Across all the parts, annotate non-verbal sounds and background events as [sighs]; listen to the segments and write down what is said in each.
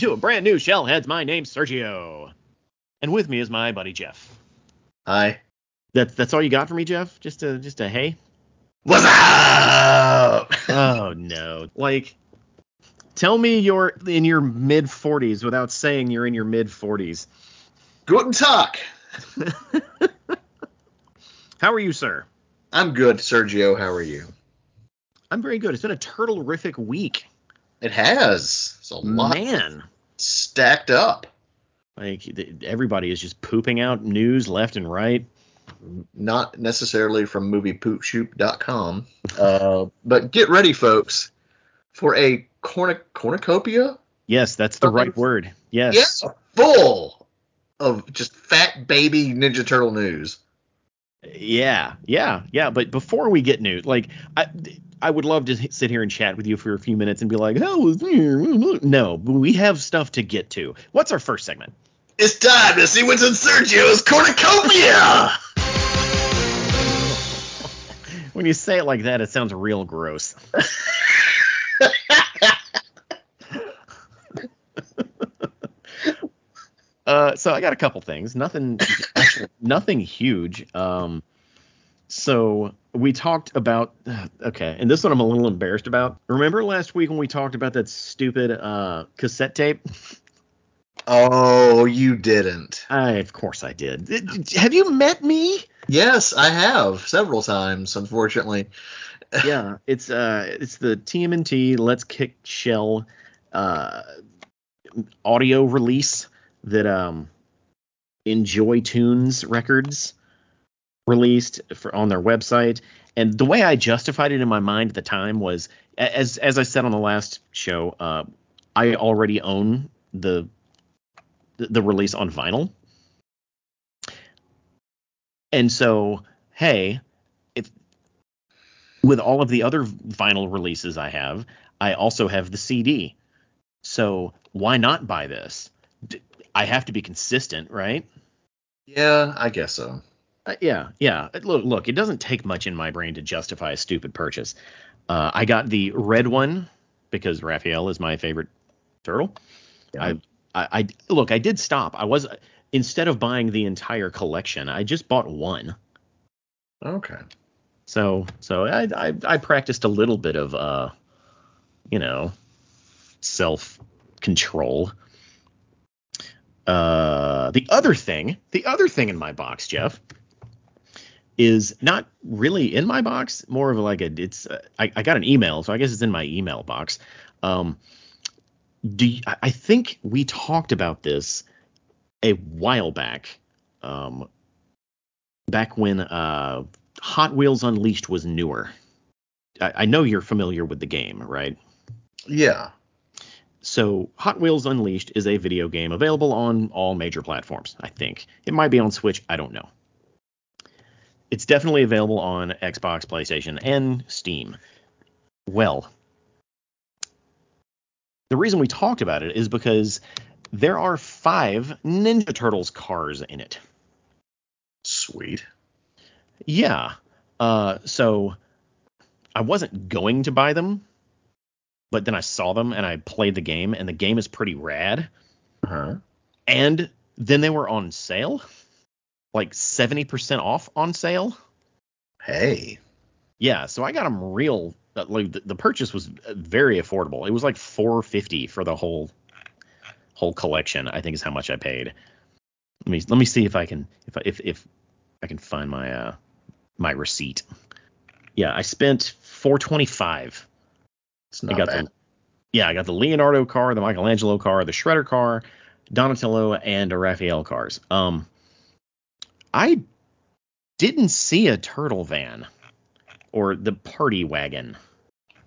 to a brand new Shellheads. My name's Sergio, and with me is my buddy Jeff. Hi. That's that's all you got for me, Jeff? Just a just a hey? What's up? [laughs] Oh no! Like, tell me you're in your mid 40s without saying you're in your mid 40s. Guten Tag. [laughs] How are you, sir? I'm good, Sergio. How are you? I'm very good. It's been a turtle-rific week. It has. It's a lot Man, stacked up. like everybody is just pooping out news left and right. Not necessarily from moviepoopshoot.com. [laughs] Uh, but get ready, folks, for a cornuc- cornucopia? Yes, that's the right word. Yes. Yes. Full of just fat baby Ninja Turtle news. Yeah, yeah, yeah. But before we get new, like I, I would love to sit here and chat with you for a few minutes and be like, oh, no, we have stuff to get to. What's our first segment? It's time to see what's in Sergio's cornucopia. [laughs] When you say it like that, it sounds real gross. [laughs] uh, so I got a couple things. Nothing, nothing huge. Um, so we talked about [sighs] okay, and this one I'm a little embarrassed about. Remember last week when we talked about that stupid uh, cassette tape? [laughs] Oh, you didn't. I, of course I did. Have you met me? Yes, I have several times, unfortunately. [laughs] yeah, it's uh, it's the TMNT Let's Kick Shell uh, audio release that um, Enjoy Tunes Records released for on their website. And the way I justified it in my mind at the time was, as as I said on the last show, uh, I already own the the release on vinyl. And so, hey, if with all of the other vinyl releases I have, I also have the CD. So why not buy this? I have to be consistent, right? Yeah, I guess so. Uh, yeah, yeah. Look, look, it doesn't take much in my brain to justify a stupid purchase. Uh, I got the red one because Raphael is my favorite turtle. Yeah. I, I, I look, I did stop. I was instead of buying the entire collection, I just bought one. Okay. So, so I, I, I practiced a little bit of, uh, you know, self control. Uh, the other thing, the other thing in my box, Jeff, is not really in my box. More of like a, it's, uh, I, I got an email, so I guess it's in my email box. Um, do you, I think we talked about this a while back. Um, back when uh, Hot Wheels Unleashed was newer. I, I know you're familiar with the game, right? Yeah. So, Hot Wheels Unleashed is a video game available on all major platforms, I think. It might be on Switch, I don't know. It's definitely available on Xbox, PlayStation, and Steam. Well, the reason we talked about it is because there are five Ninja Turtles cars in it. Sweet. Yeah. Uh, so I wasn't going to buy them, but then I saw them and I played the game, and the game is pretty rad. Huh. And then they were on sale, like 70% off on sale. Hey. Yeah, so I got them real. uh, Like the, the purchase was very affordable. It was like 450 for the whole whole collection. I think is how much I paid. Let me let me see if I can if I, if if I can find my uh my receipt. Yeah, I spent 425 It's I not got bad. the yeah, I got the Leonardo car, the Michelangelo car, the Shredder car, Donatello, and a Raphael cars. Um, I didn't see a turtle van or the party wagon,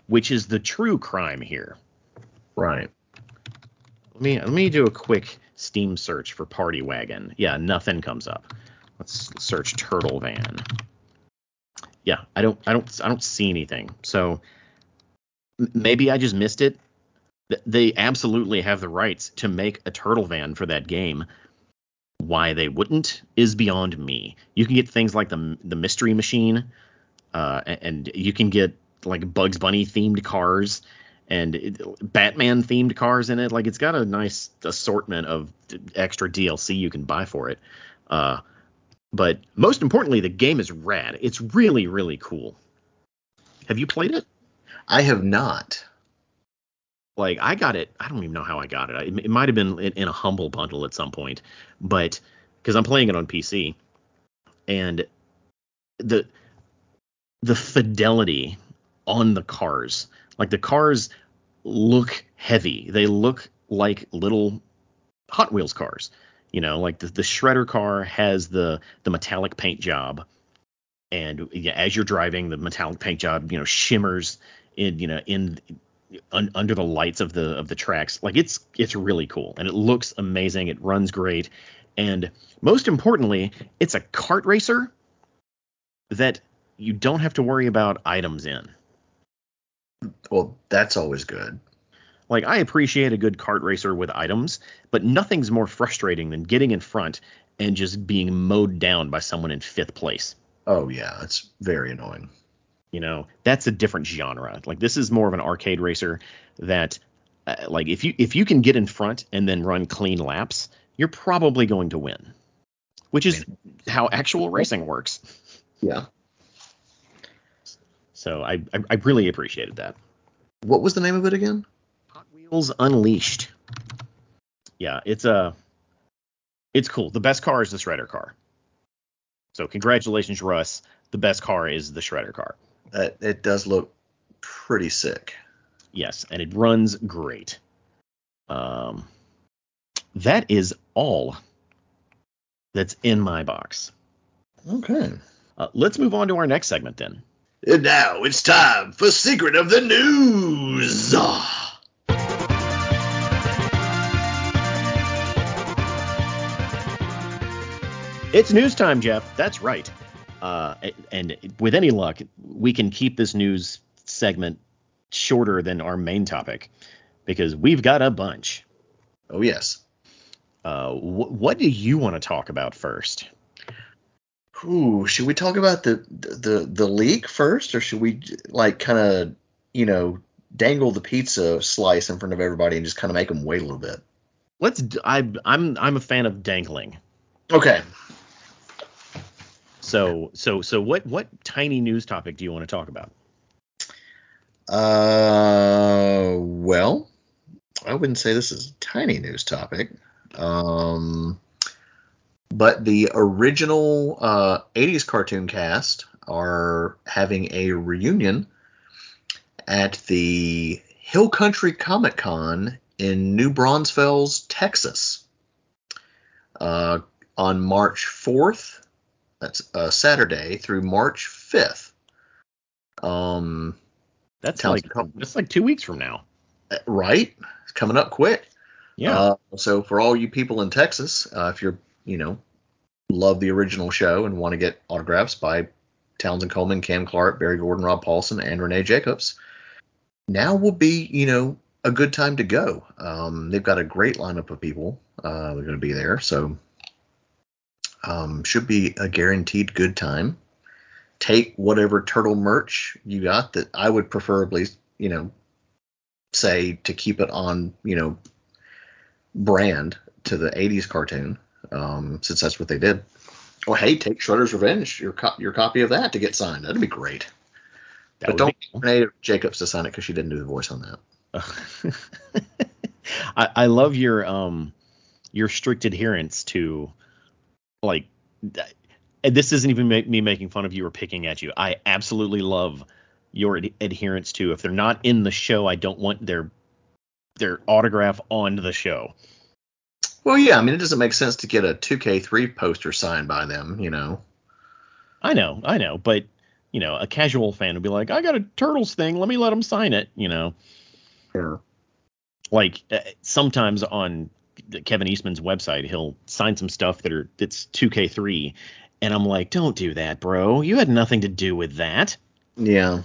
which is the true crime here. Right. Let me let me do a quick Steam search for party wagon. Yeah, nothing comes up. Let's search turtle van. Yeah, I don't I don't I don't see anything. So maybe I just missed it. They absolutely have the rights to make a turtle van for that game. Why they wouldn't is beyond me. You can get things like the the mystery machine, uh, and you can get like Bugs Bunny themed cars and Batman themed cars in it. Like it's got a nice assortment of extra DLC you can buy for it. Uh, but most importantly, the game is rad. It's really really cool. Have you played it? I have not. Like I got it. I don't even know how I got it. It might have been in, in a humble bundle at some point, but because I'm playing it on PC, and the the fidelity on the cars, like the cars look heavy. They look like little Hot Wheels cars. You know, like the, the shredder car has the the metallic paint job, and yeah, as you're driving, the metallic paint job, you know, shimmers in you know in un, under the lights of the of the tracks. Like it's it's really cool and it looks amazing. It runs great, and most importantly, it's a kart racer that you don't have to worry about items in. Well, that's always good. Like I appreciate a good kart racer with items, but nothing's more frustrating than getting in front and just being mowed down by someone in fifth place. Oh yeah, it's very annoying. You know, that's a different genre. Like this is more of an arcade racer that uh, like if you if you can get in front and then run clean laps, you're probably going to win. Which is how actual racing works. Yeah. So I I, I really appreciated that. What was the name of it again? Hot Wheels Unleashed. Yeah, it's a it's cool. The best car is the shredder car. So congratulations, Russ. The best car is the shredder car. Uh, it does look pretty sick. Yes, and it runs great. Um, that is all that's in my box. Okay. Uh, let's move on to our next segment then. And now it's time for Secret of the News. It's news time, Jeff. That's right. Uh, and with any luck, we can keep this news segment shorter than our main topic because we've got a bunch. Oh yes. Uh, wh- what do you want to talk about first? Ooh, should we talk about the the the leak first, or should we like kind of you know dangle the pizza slice in front of everybody and just kind of make them wait a little bit? Let's. I, I'm I'm a fan of dangling. Okay. So so so what what tiny news topic do you want to talk about? Uh, well, I wouldn't say this is a tiny news topic. Um, but the original uh, 80s cartoon cast are having a reunion at the Hill Country Comic Con in New Braunfels, Texas, uh, on March 4th. That's uh, Saturday through March 5th. Um, That's like com- that's like two weeks from now. right? It's coming up quick. Yeah. Uh, so for all you people in Texas, uh, if you're, you know, love the original show and want to get autographs by Townsend Coleman, Cam Clark, Barry Gordon, Rob Paulsen, and Renae Jacobs, now will be, you know, a good time to go. Um, they've got a great lineup of people. Uh, they're going to be there, so um, should be a guaranteed good time. Take whatever turtle merch you got that I would preferably, you know, say to keep it on, you know, brand to the 80s cartoon, um, since that's what they did. Or hey, take Shredder's Revenge, your co- your copy of that to get signed. That'd be great. that but don't be. Jacobs to sign it because she didn't do the voice on that. [laughs] I, I love your um your strict adherence to like this isn't even me making fun of you or picking at you. I absolutely love your ad- adherence to if they're not in the show, I don't want their their autograph on the show. Well, yeah, I mean, it doesn't make sense to get a 2K3 poster signed by them, you know. I know, I know, but you know, a casual fan would be like, "I got a Turtles thing, let me let them sign it," you know. Yeah. like uh, sometimes on Kevin Eastman's website, he'll sign some stuff that are that's 2K3, and I'm like, don't do that, bro. You had nothing to do with that. Yeah.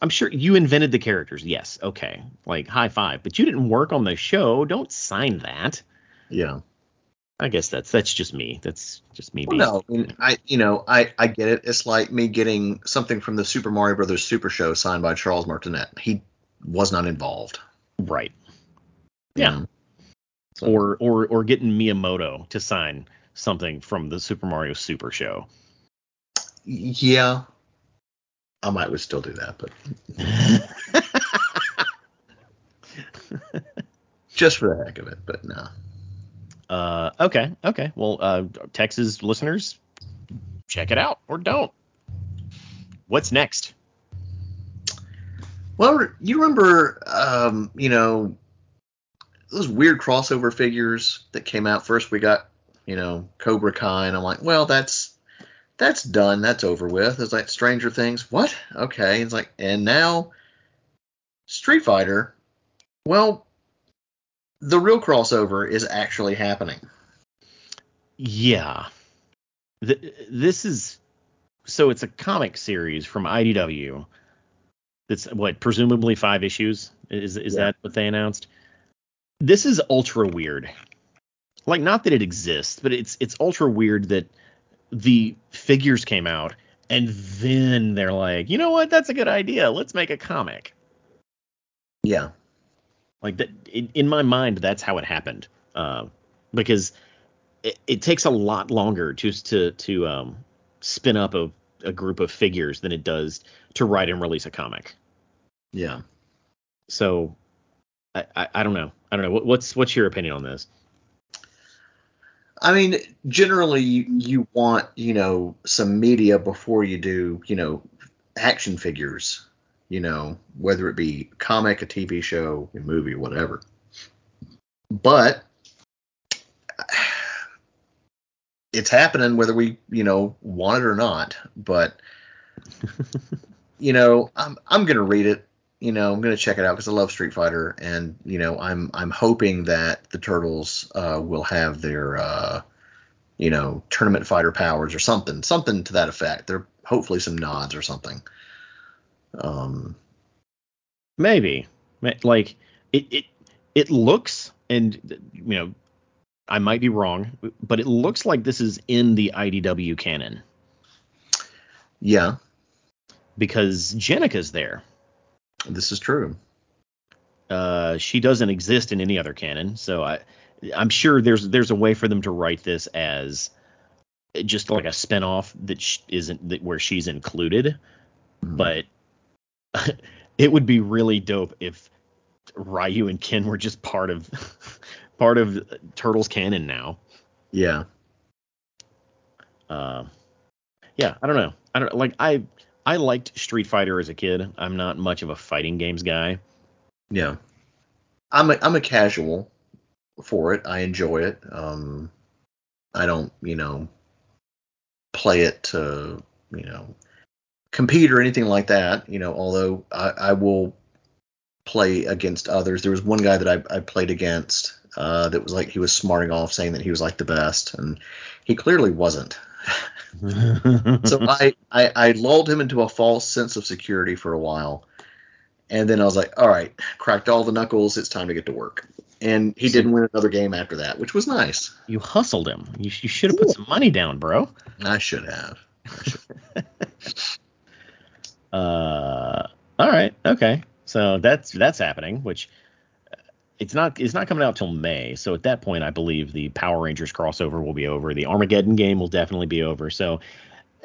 I'm sure you invented the characters. Yes, okay, like high five, but you didn't work on the show. Don't sign that. Yeah. I guess that's that's just me. That's just me Well, being. no, I, mean, I, you know, I, I get it. It's like me getting something from the Super Mario Brothers Super Show signed by Charles Martinet. He was not involved. Right. Yeah. Mm. So- Or or or getting Miyamoto to sign something from the Super Mario Super Show. Yeah. I might would still do that, but [laughs] just for the heck of it. But no. Uh, okay, okay. Well, uh, Texas listeners, check it out or don't. What's next? Well, you remember, um, you know, those weird crossover figures that came out first. We got, you know, Cobra Kai, and I'm like, well, that's that's done. That's over with. It's like Stranger Things. What? Okay. It's like, and now Street Fighter. Well, the real crossover is actually happening. Yeah, Th- this is so it's a comic series from IDW. That's what presumably five issues. Is is Yeah. that what they announced? This is ultra weird. Like not that it exists, but it's it's ultra weird that the figures came out and then they're like, you know what? That's a good idea. Let's make a comic. Yeah. Like that in, in my mind, that's how it happened. Uh, because it, it takes a lot longer to to to um, spin up a, a group of figures than it does to write and release a comic. Yeah. So I, I, I don't know. I don't know. What, what's what's your opinion on this? I mean, generally, you, you want, you know, some media before you do, you know, action figures, you know, whether it be comic, a TV show, a movie, whatever. But [sighs] it's happening whether we, you know, want it or not. But, [laughs] you know, I'm, I'm going to read it. You know, I'm going to check it out because I love Street Fighter, and you know, I'm I'm hoping that the Turtles uh, will have their uh, you know, tournament fighter powers or something, something to that effect. There hopefully some nods or something. Um, Maybe like it it it looks and you know I might be wrong, but it looks like this is in the IDW canon yeah, because Jennika's there. This is true. Uh, she doesn't exist in any other canon, so I, I'm sure there's there's a way for them to write this as just like a spinoff that isn't that where she's included. But [laughs] it would be really dope if Ryu and Ken were just part of [laughs] part of Turtles canon now. yeah, Uh, yeah, I don't know. I don't like I I liked Street Fighter as a kid. I'm not much of a fighting games guy. yeah. I'm a, I'm a casual for it. I enjoy it. Um, I don't, you know, play it to, you know, compete or anything like that. You know, although I, I will play against others. There was one guy that I, I played against uh, that was like he was smarting off saying that he was like the best, and he clearly wasn't. [laughs] so I, I I lulled him into a false sense of security for a while, and then I was like, all right, cracked all the knuckles. It's time to get to work. And he So- didn't win another game after that, which was nice. you hustled him. You, you should have put some money down, bro. I should have. I should- [laughs] Uh, all right, okay. So that's that's happening, which it's not it's not coming out till May. So at that point, I believe the Power Rangers crossover will be over. The Armageddon game will definitely be over. So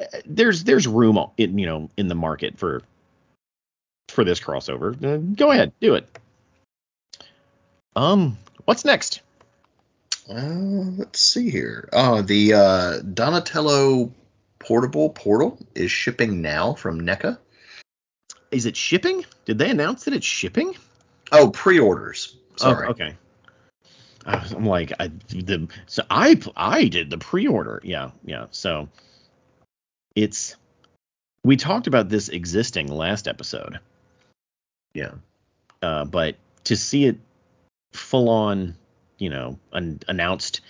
uh, there's there's room in you know in the market for for this crossover. Uh, go ahead, do it. Um, what's next? Uh, let's see here. Oh, the uh, Donatello portable portal is shipping now from NECA. Is it shipping? Did they announce that it's shipping? Oh, pre-orders. Sorry. Oh, okay. I'm like, I the so I I did the pre-order. Yeah, yeah. So it's we talked about this existing last episode, Yeah. uh, but to see it full on, you know, un- announced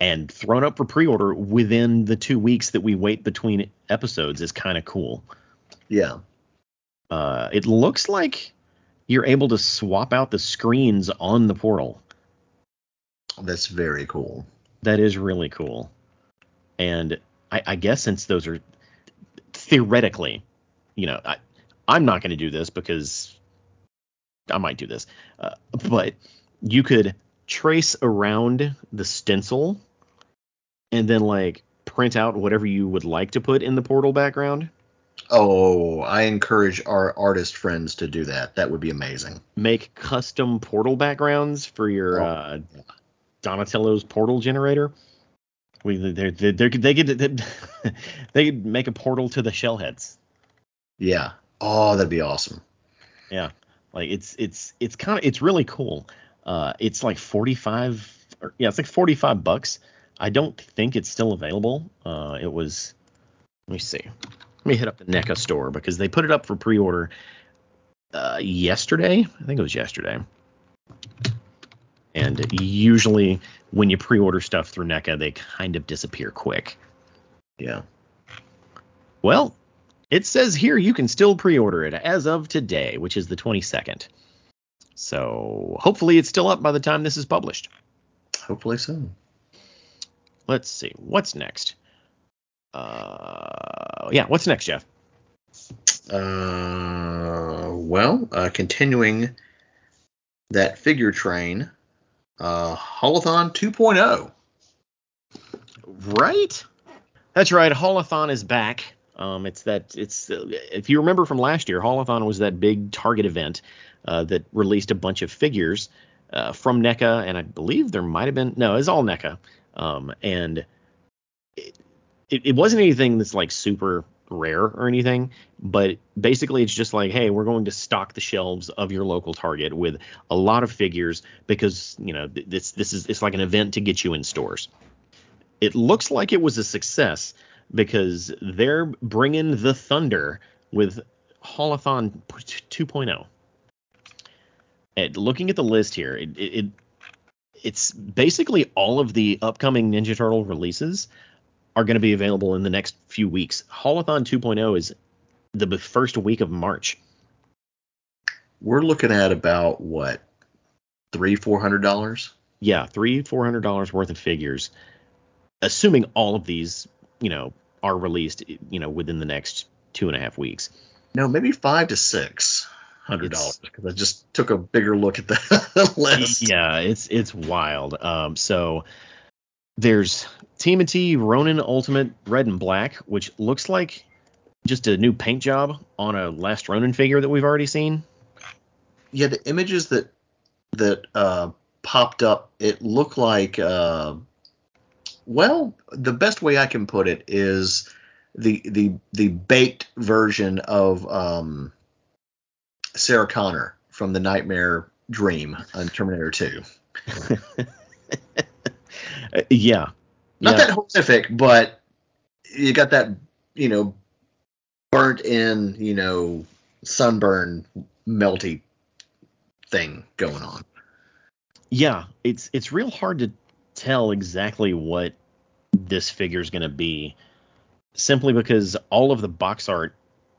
and thrown up for pre-order within the two weeks that we wait between episodes is kind of cool. Yeah. Uh, it looks like you're able to swap out the screens on the portal. That's very cool. That is really cool. And I, I guess since those are theoretically, you know, I, I'm not going to do this because I might do this, uh, but you could trace around the stencil and then like print out whatever you would like to put in the portal background. Oh, I encourage our artist friends to do that. That would be amazing. Make custom portal backgrounds for your Oh, uh, Donatello's portal generator. We they they they could they could [laughs] they could make a portal to the shellheads. Yeah. Oh, that'd be awesome. Yeah, like it's it's it's kind of it's really cool. Uh, it's like forty five. Yeah, it's like forty five bucks. I don't think it's still available. Uh, it was. Let me see. Let me hit up the NECA store because they put it up for pre order uh, yesterday. I think it was yesterday. And usually when you pre order stuff through NECA, they kind of disappear quick. Yeah. Well, it says here you can still pre-order it as of today, which is the 22nd. So hopefully it's still up by the time this is published. Hopefully so. Let's see what's next. Uh, yeah, what's next, Jeff? Uh, well, uh, continuing that figure train, uh, Haulathon 2.0. Right? That's right. Haulathon is back. Um, it's that it's uh, if you remember from last year, Haulathon was that big Target event uh, that released a bunch of figures uh, from NECA, and I believe there might have been no, it's all NECA, um, and it, it, it wasn't anything that's like super rare or anything, but basically it's just like, hey, we're going to stock the shelves of your local Target with a lot of figures because you know this this is it's like an event to get you in stores. It looks like it was a success because they're bringing the thunder with Haulathon 2.0. And looking at the list here, it, it, it it's basically all of the upcoming Ninja Turtle releases are going to be available in the next few weeks. Haulathon 2.0 is the first week of March. We're looking at about what three, four hundred dollars. Yeah, three, four hundred dollars worth of figures, assuming all of these, you know, are released, you know, within the next two and a half weeks. No, maybe five to six hundred dollars because I just took a bigger look at the [laughs] list. Yeah, it's it's wild. Um, so there's TMNT Ronin Ultimate Red and Black, which looks like just a new paint job on a last Ronin figure that we've already seen. yeah, the images that that uh, popped up, it looked like. Uh, well, the best way I can put it is the the the baked version of um, Sarah Connor from the Nightmare Dream on Terminator 2. [laughs] Uh, yeah, Not yeah. that horrific, but you got that you know burnt in you know sunburn melty thing going on. Yeah, it's it's real hard to tell exactly what this figure is going to be, simply because all of the box art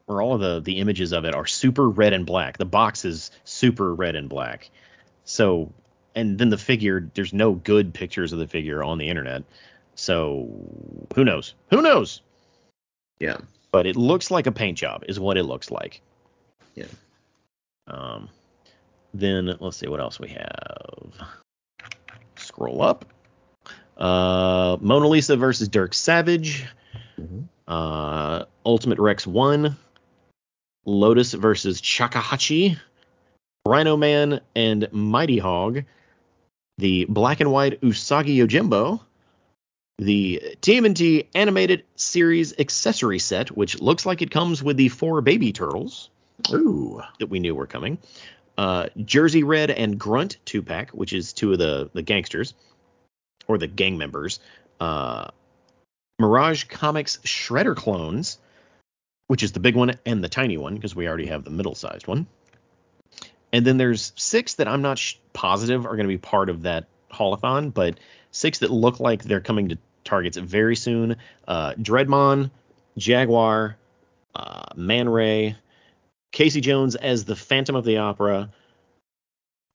or all of the the images of it are super red and black. The box is super red and black. So, and then the figure, there's no good pictures of the figure on the internet. So, who knows? Who knows? Yeah. But it looks like a paint job, is what it looks like. Yeah. Um, then let's see what else we have. Scroll up. Uh, Mona Lisa versus Dirk Savage. Mhm. Uh, Ultimate Rex 1. Lotus versus Shakuhachi. Rhino Man and Mighty Hog. The black and white Usagi Yojimbo. The TMNT animated series accessory set, which looks like it comes with the four baby turtles Ooh. that we knew were coming. Uh, Jersey Red and Grunt two pack, which is two of the the gangsters or the gang members. Uh, Mirage Comics Shredder clones, which is the big one and the tiny one because we already have the middle sized one. And then there's six that I'm not sh- positive are going to be part of that haulathon, but six that look like they're coming to targets very soon. Uh, Dreadmon, Jaguar, uh, Man Ray, Casey Jones as the Phantom of the Opera,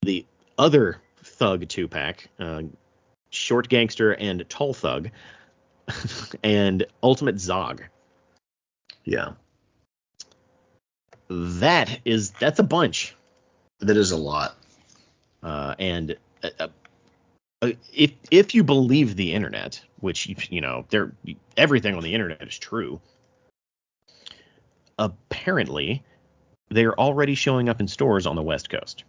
the other Thug two pack, uh, Short Gangster and Tall Thug, [laughs] and Ultimate Zog. Yeah. That is that's a bunch. That is a lot. Uh, and uh, uh, uh, if if you believe the internet, which you, you know, there everything on the internet is true. Apparently, they're already showing up in stores on the West Coast.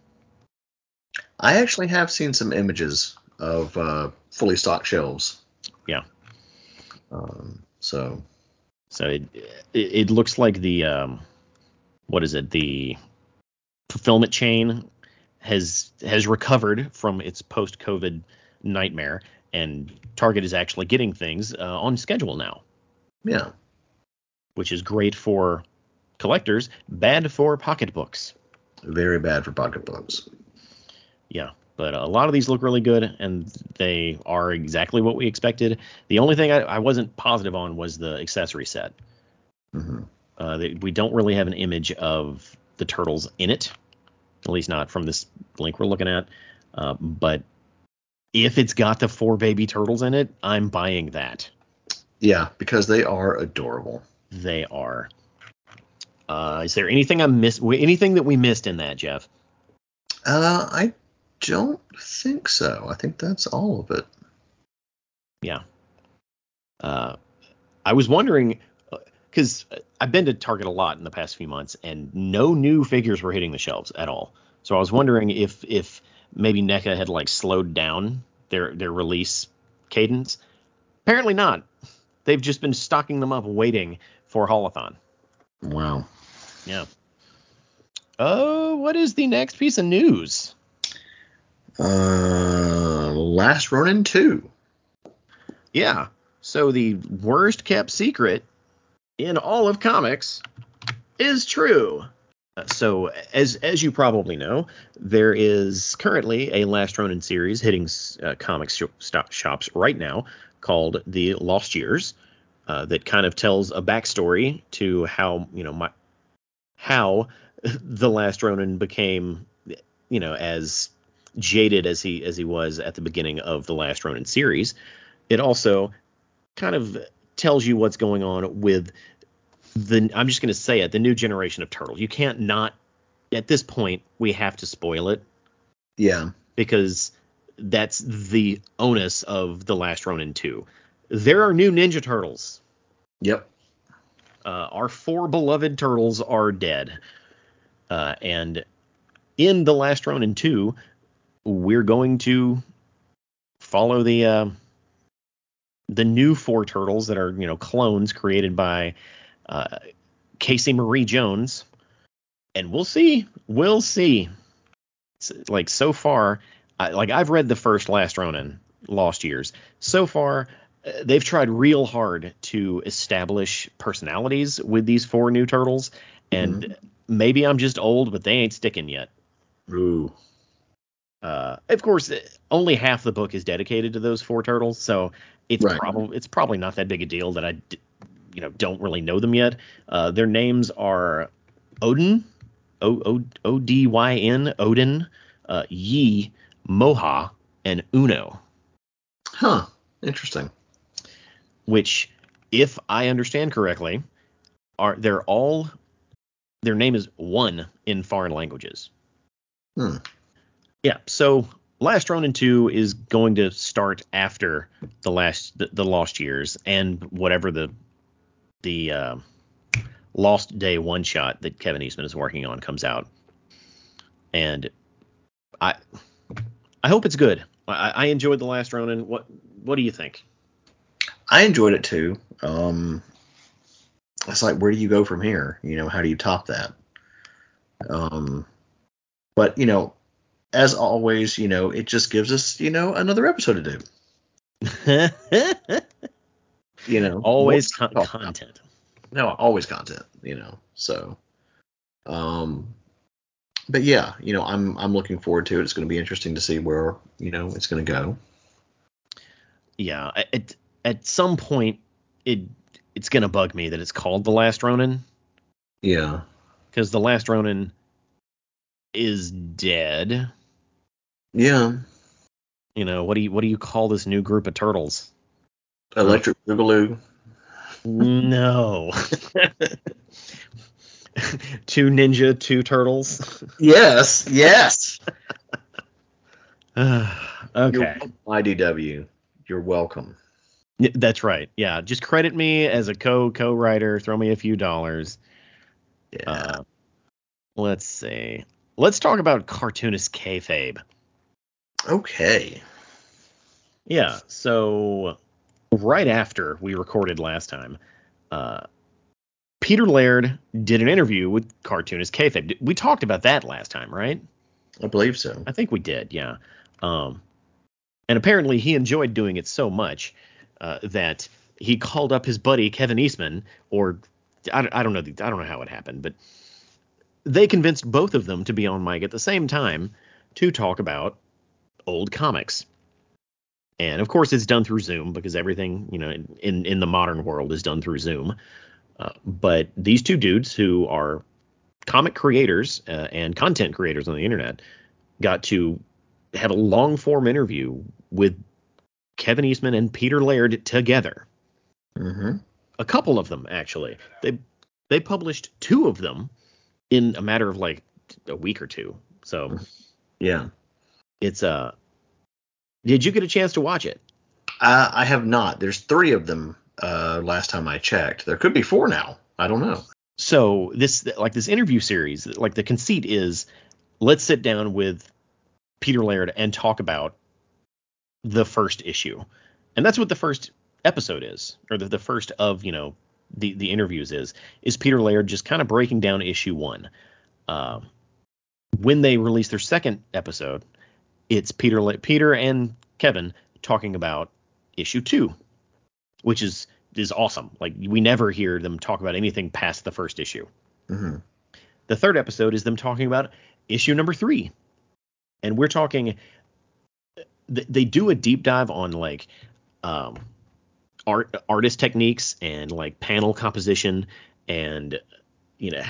I actually have seen some images of uh, fully stocked shelves. Yeah. Um, so. So it, it, it looks like the um, what is it the fulfillment chain has has recovered from its post COVID nightmare, and Target is actually getting things uh, on schedule now. Yeah. Which is great for collectors, bad for pocketbooks. Very bad for pocketbooks. Yeah, but a lot of these look really good, and they are exactly what we expected. The only thing I, I wasn't positive on was the accessory set. Mm-hmm. Uh, they, we don't really have an image of the turtles in it, at least not from this link we're looking at. Uh, but if it's got the four baby turtles in it, I'm buying that. Yeah, because they are adorable. They are. Uh, is there anything I missed? Anything that we missed in that, Jeff? Uh, I don't think so. I think that's all of it. Yeah. Uh, I was wondering because I've been to Target a lot in the past few months, and no new figures were hitting the shelves at all. So I was wondering if if maybe NECA had like slowed down their their release cadence. Apparently not. They've just been stocking them up, waiting for Haulathon. Wow. Yeah. Oh, what is the next piece of news? Uh, Last Ronin 2. Yeah. So the worst kept secret in all of comics is true. So, as as you probably know, there is currently a Last Ronin series hitting uh, comics sh- shops right now called The Lost Years, uh, that kind of tells a backstory to how you know my how [laughs] the Last Ronin became, you know, as jaded as he as he was at the beginning of the Last Ronin series. It also kind of tells you what's going on with the I'm just going to say it, the new generation of turtles. You can't not at this point we have to spoil it. Yeah. Because that's the onus of the last Ronin 2. There are new Ninja Turtles. Yep. Uh, our four beloved turtles are dead. Uh, and in the last Ronin 2, we're going to follow the uh, the new four turtles that are you know clones created by uh, Casey Marie Jones, and we'll see. We'll see. It's, like so far, I, like I've read the first Last Ronin, Lost Years. So far, uh, they've tried real hard to establish personalities with these four new turtles, and mm-hmm. maybe I'm just old, but they ain't sticking yet. Ooh. Uh, of course, only half the book is dedicated to those four turtles, so it's right. probably it's probably not that big a deal that I you know don't really know them yet. Uh, their names are Odyn, O O O D Y N, Odyn, uh, Yi, Moja, and Uno. Huh. Interesting. Which, if I understand correctly, are they're all their name is one in foreign languages. Hmm. Yeah. So Last Ronin 2 is going to start after the last the, the Lost Years and whatever the the uh, Lost Day one shot that Kevin Eastman is working on comes out, and I I hope it's good. I, I enjoyed the last Ronin. What what do you think? I enjoyed it too. Um, it's like where do you go from here? You know, how do you top that? Um, but you know, as always, you know, it just gives us you know another episode to do. [laughs] you know, always con- content. No, always content. You know, so, um, but yeah, you know, I'm I'm looking forward to it. It's going to be interesting to see where you know it's going to go. Yeah, at at some point, it it's going to bug me that it's called the Last Ronin. Yeah, because the Last Ronin is dead. Yeah. You know what do you what do you call this new group of turtles? Electric Boogaloo. No. [laughs] two ninja, two turtles. Yes, yes. [sighs] okay. You're welcome, IDW. You're welcome. That's right. Yeah, just credit me as a co co writer. Throw me a few dollars. Yeah. Uh, let's see. Let's talk about cartoonist kayfabe. okay. Yeah. So right after we recorded last time, uh, Peter Laird did an interview with cartoonist kayfabe. We talked about that last time, right? I believe so. I think we did. Yeah. Um, and apparently he enjoyed doing it so much uh, that he called up his buddy Kevin Eastman, or I, don't- I don't know. the- I don't know how it happened, but they convinced both of them to be on mic at the same time to talk about old comics. And of course, it's done through Zoom because everything, you know, in in the modern world is done through Zoom. Uh, but these two dudes who are comic creators uh, and content creators on the internet got to have a long form interview with Kevin Eastman and Peter Laird together. Mm-hmm. A couple of them actually. They they published two of them in a matter of like a week or two. So Yeah. it's uh did you get a chance to watch it? Uh, I have not. There's three of them. Uh, last time I checked, there could be four now. I don't know. So this like this interview series, like the conceit is let's sit down with Peter Laird and talk about the first issue. And that's what the first episode is, or the, the first of, you know, the the interviews is, is Peter Laird just kind of breaking down issue one. Uh, when they release their second episode, it's Peter La- Peter and Kevin talking about issue two, which is is awesome. Like we never hear them talk about anything past the first issue. Mm-hmm. The third episode is them talking about issue number three, and we're talking. th- They do a deep dive on like um, art artist techniques and like panel composition and you know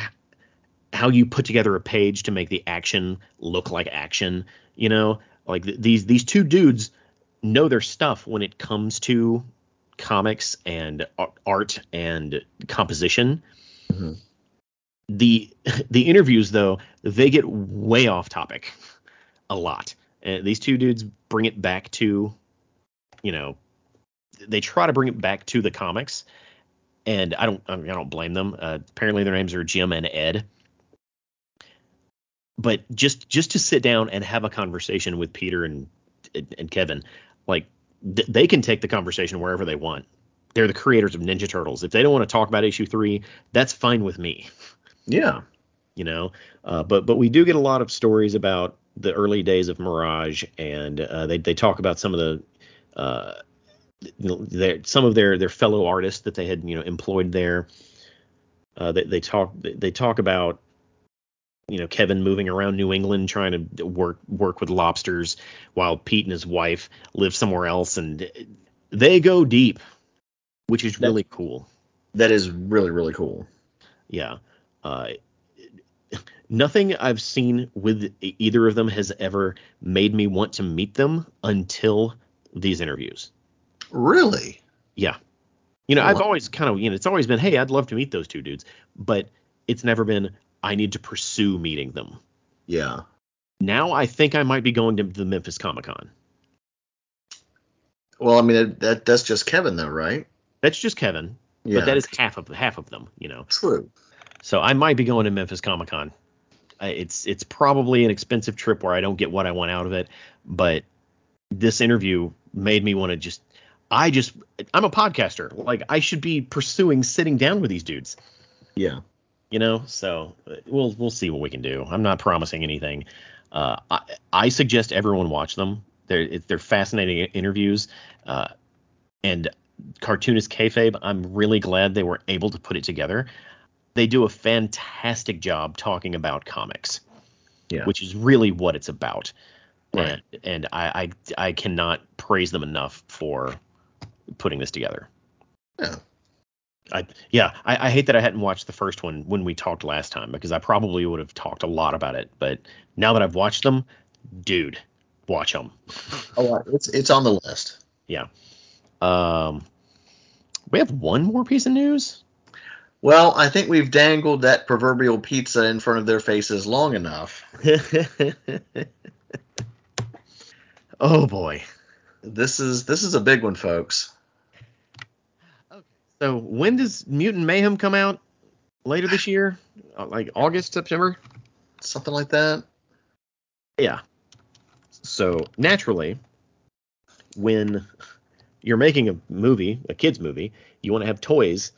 how you put together a page to make the action look like action. You know, like th- these these two dudes know their stuff when it comes to comics and art and composition Mhm. the [laughs] the interviews though they get way off topic a lot and these two dudes bring it back to you know they try to bring it back to the comics and i don't i, mean, I don't blame them uh, apparently their names are jim and ed but just just to sit down and have a conversation with peter and and kevin like th- they can take the conversation wherever they want they're the creators of ninja turtles if they don't want to talk about issue three that's fine with me Yeah. you know. Uh, but but we do get a lot of stories about the early days of Mirage, and uh, they they talk about some of the uh, their some of their their fellow artists that they had you know employed there. Uh, they they talk they talk about you know Kevin moving around New England trying to work work with lobsters while Pete and his wife live somewhere else, and they go deep, which is That's- really cool. That is really really cool. Yeah. Uh, nothing I've seen with either of them has ever made me want to meet them until these interviews. Really. Yeah. You know, oh, I've always kind of, you know, it's always been, hey, I'd love to meet those two dudes, but it's never been, I need to pursue meeting them. Yeah. Now I think I might be going to the Memphis Comic Con. Well, I mean that, that that's just Kevin though, right? That's just Kevin, Yeah. but that is half of half of them, you know. true. So I might be going to Memphis Comic Con. It's it's probably an expensive trip where I don't get what I want out of it, but this interview made me want to just. I just I'm a podcaster. Like I should be pursuing sitting down with these dudes. Yeah. You know, so uh, we'll we'll see what we can do. I'm not promising anything. Uh, I, I suggest everyone watch them. They're they're fascinating interviews, uh, and cartoonist kayfabe. I'm really glad they were able to put it together. They do a fantastic job talking about comics, Yeah. which is really what it's about. Right. And, and I, I I cannot praise them enough for putting this together. Yeah. I yeah, I, I hate that I hadn't watched the first one when we talked last time because I probably would have talked a lot about it. But now that I've watched them, dude, watch them. Oh, it's it's on the list. Yeah. Um, we have one more piece of news. Well, I think we've dangled that proverbial pizza in front of their faces long enough. [laughs] oh boy. This is this is a big one, folks. So when does Mutant Mayhem come out? Later this year, Uh, like August, September. Something like that. Yeah. So naturally, when you're making a movie, a kids movie, you want to have toys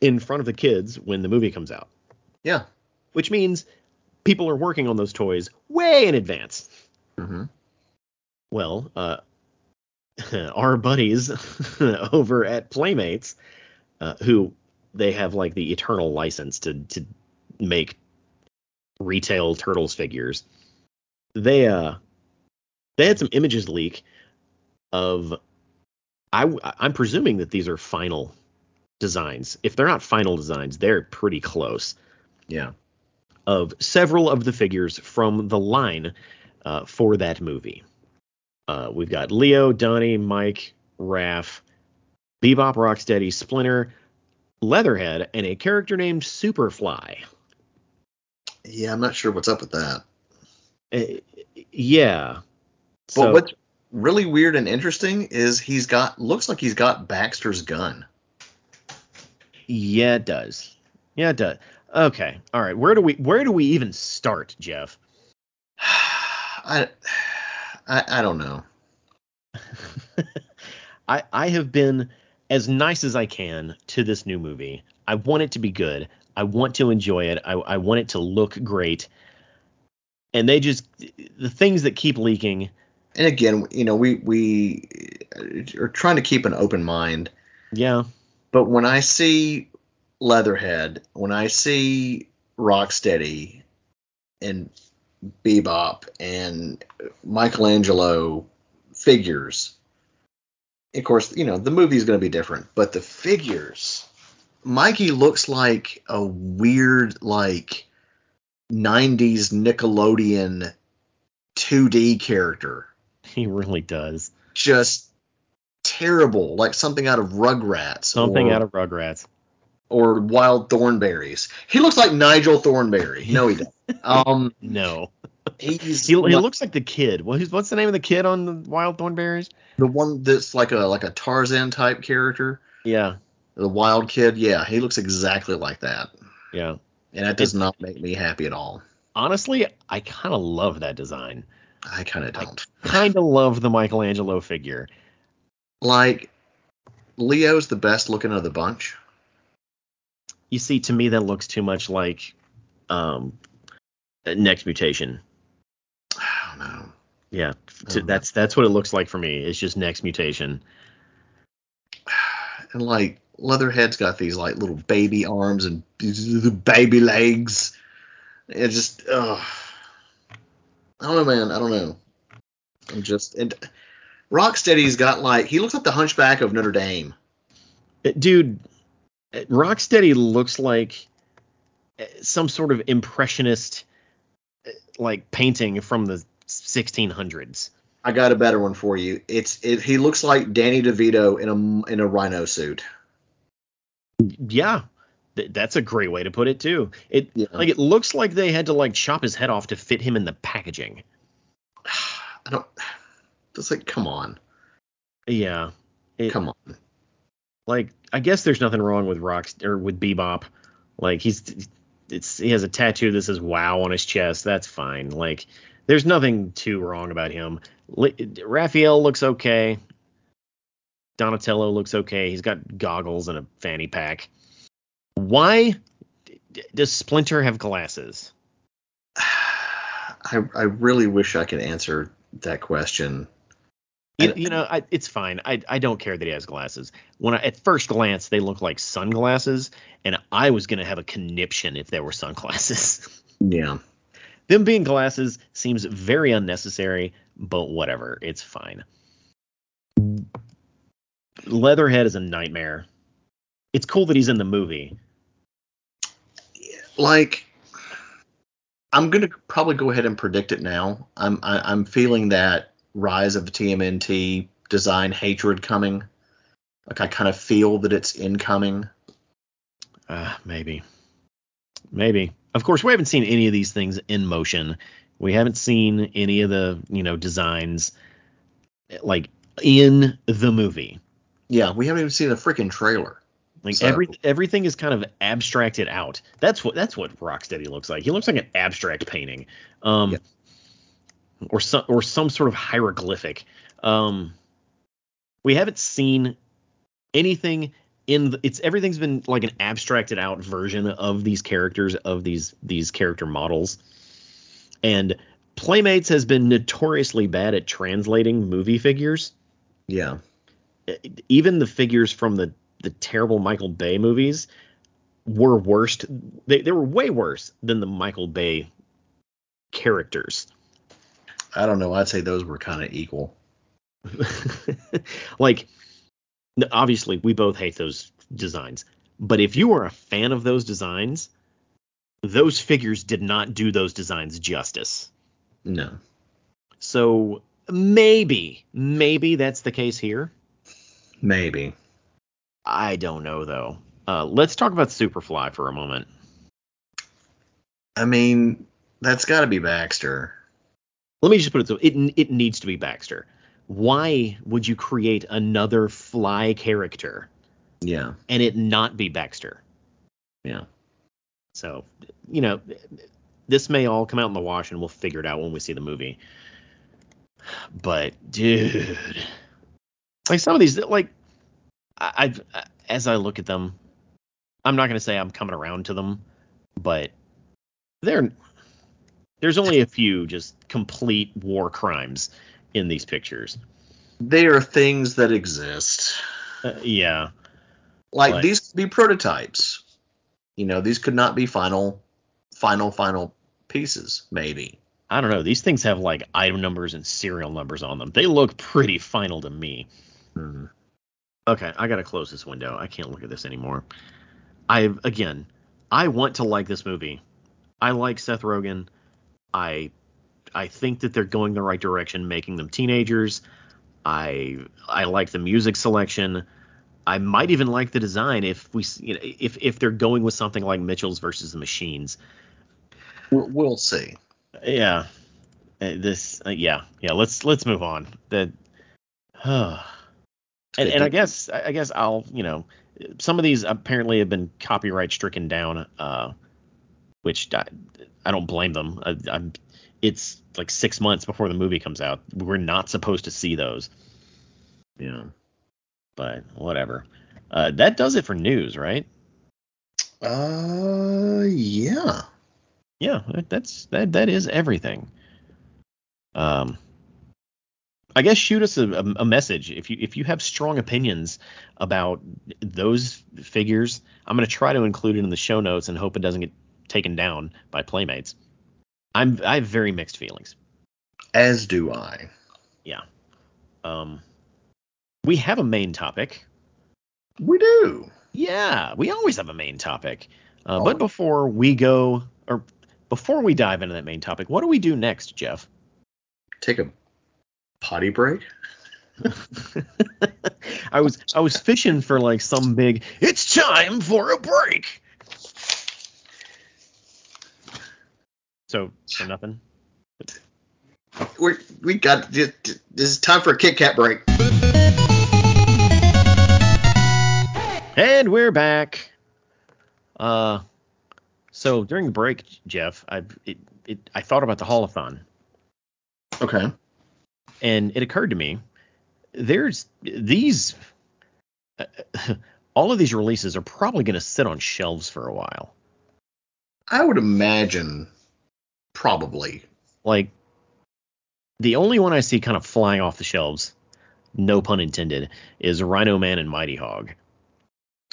in front of the kids when the movie comes out, Yeah. which means people are working on those toys way in advance. hmm Well, uh, [laughs] our buddies [laughs] over at Playmates, uh, who they have like the eternal license to to make retail turtles figures, they uh they had some images leak of I I'm presuming that these are final designs. If they're not final designs, they're pretty close Yeah. of several of the figures from the line uh, for that movie. Uh, we've got Leo, Donnie, Mike, Raph, Bebop, Rocksteady, Splinter, Leatherhead, and a character named Superfly. Yeah, I'm not sure what's up with that. Uh, yeah. But So, what's really weird and interesting is he's got looks like he's got Baxter's gun. yeah, it does. Yeah, it does. Okay. All right. Where do we where do we even start, Jeff? [sighs] I, I I don't know. [laughs] I I have been as nice as I can to this new movie. I want it to be good. I want to enjoy it. I, I want it to look great. And they just the things that keep leaking. And again, you know, we we are trying to keep an open mind. Yeah, But when I see Leatherhead, when I see Rocksteady and Bebop and Michelangelo figures, of course, you know, the movie's going to be different, but the figures, Mikey looks like a weird, like, 90s Nickelodeon 2D character. he really does. Just terrible, like something out of Rugrats. Something or- out of Rugrats. or Wild Thornberrys. He looks like Nigel Thornberry. No, he [laughs] doesn't. Um, No, he's he, he like looks like the kid. Well, who's what's the name of the kid on the Wild Thornberrys? the one that's like a like a Tarzan type character, Yeah, the wild kid. Yeah, he looks exactly like that, yeah. and that does not make me happy at all. Honestly, I kind of love that design. I kind of don't. Kind of love the Michelangelo figure. Like Leo's the best looking of the bunch. You see, to me, that looks too much like um, next mutation. Know. Yeah, to, Mhm. that's that's what it looks like for me. It's just next mutation. [sighs] And like Leatherhead's got these like little baby arms and baby legs. It just, ugh. I don't know, man. I don't know. I'm just and Rocksteady's got like he looks like the Hunchback of Notre Dame. Uh, Dude, uh, Rocksteady looks like uh, some sort of impressionist like painting from the 1600s. I got a better one for you. It's it. He looks like Danny DeVito in a in a rhino suit. Yeah. th- That's a great way to put it too. It Yeah. like it looks like they had to like chop his head off to fit him in the packaging. [sighs] I don't. It's like, come on, Yeah. It, come on. like I guess there's nothing wrong with rocks or with Bebop. Like he's it's he has a tattoo that says "Wow" on his chest. That's fine. Like there's nothing too wrong about him. Raphael looks okay. Donatello looks okay. He's got goggles and a fanny pack. Why does Splinter have glasses? [sighs] I I really wish I could answer that question. You, you know, I, it's fine. I, I don't care that he has glasses. When I, at first glance they look like sunglasses, and I was gonna have a conniption if they were sunglasses. [laughs] Yeah. Them being glasses seems very unnecessary, but whatever, it's fine. Leatherhead is a nightmare. It's cool that he's in the movie. like I'm gonna probably go ahead and predict it now. I'm I, I'm feeling that rise of TMNT design hatred coming. Like I kind of feel that it's incoming. Uh, maybe. Maybe. Of course, we haven't seen any of these things in motion. We haven't seen any of the, you know, designs like in the movie. Yeah, we haven't even seen a freaking trailer. Like So- every everything is kind of abstracted out. That's what that's what Rocksteady looks like. He looks like an abstract painting, um, Yeah. or some or some sort of hieroglyphic. Um, we haven't seen anything in the, it's everything's been like an abstracted out version of these characters of these these character models, and Playmates has been notoriously bad at translating movie figures Yeah. even the figures from the the terrible Michael Bay movies were worst. They they were way worse than the Michael Bay characters. I don't know. I'd say those were kind of equal. [laughs] like obviously we both hate those designs, but if you are a fan of those designs, those figures did not do those designs justice. No. So maybe maybe that's the case here. Maybe. I don't know though. Uh, let's talk about Superfly for a moment. I mean, that's got to be Baxter. let me just put it so it it needs to be Baxter. Why would you create another fly character Yeah. and it not be Baxter? Yeah. So, you know, this may all come out in the wash and we'll figure it out when we see the movie. But dude, like some of these like I, I've as I look at them, I'm not going to say I'm coming around to them, but they're there's only a few just complete war crimes in these pictures. They are things that exist. Uh, yeah. Like Like- these could be prototypes. You know, these could not be final, final, final pieces. Maybe. I don't know. These things have like item numbers and serial numbers on them. They look pretty final to me. Mhm. Okay, I gotta close this window. I can't look at this anymore. I again, I want to like this movie. I like Seth Rogen. I I think that they're going the right direction, making them teenagers. I I like the music selection. I might even like the design if we you know, if if they're going with something like Mitchell's versus the Machines. We'll, see. Yeah. Uh, this uh, yeah yeah let's let's move on that [sighs] and, and i guess i guess i'll you know some of these apparently have been copyright stricken down uh which i, I don't blame them I, i'm it's like six months before the movie comes out. We're not supposed to see those. Yeah. but whatever. Uh that does it for news right? Uh, yeah. yeah that's that that is everything. Um i guess shoot us a, a, a message. If you if you have strong opinions about those figures i'm going to try to include it in the show notes and hope it doesn't get taken down by playmates i'm i have very mixed feelings As do I. Yeah. Um we have a main topic We do. Yeah, we always have a main topic. Uh, but before we go, or before we dive into that main topic, what do we do next, Jeff? Take a potty break. [laughs] I was I was fishing for like some big. It's time for a break. So, so nothing. We we got this is time for a Kit Kat break. And we're back. Uh, so during the break, Jeff, I it, it I thought about the Haulathon. Okay. and it occurred to me there's these [laughs] all of these releases are probably going to sit on shelves for a while I would imagine probably. like the only one i see kind of flying off the shelves no pun intended is rhino man and mighty hog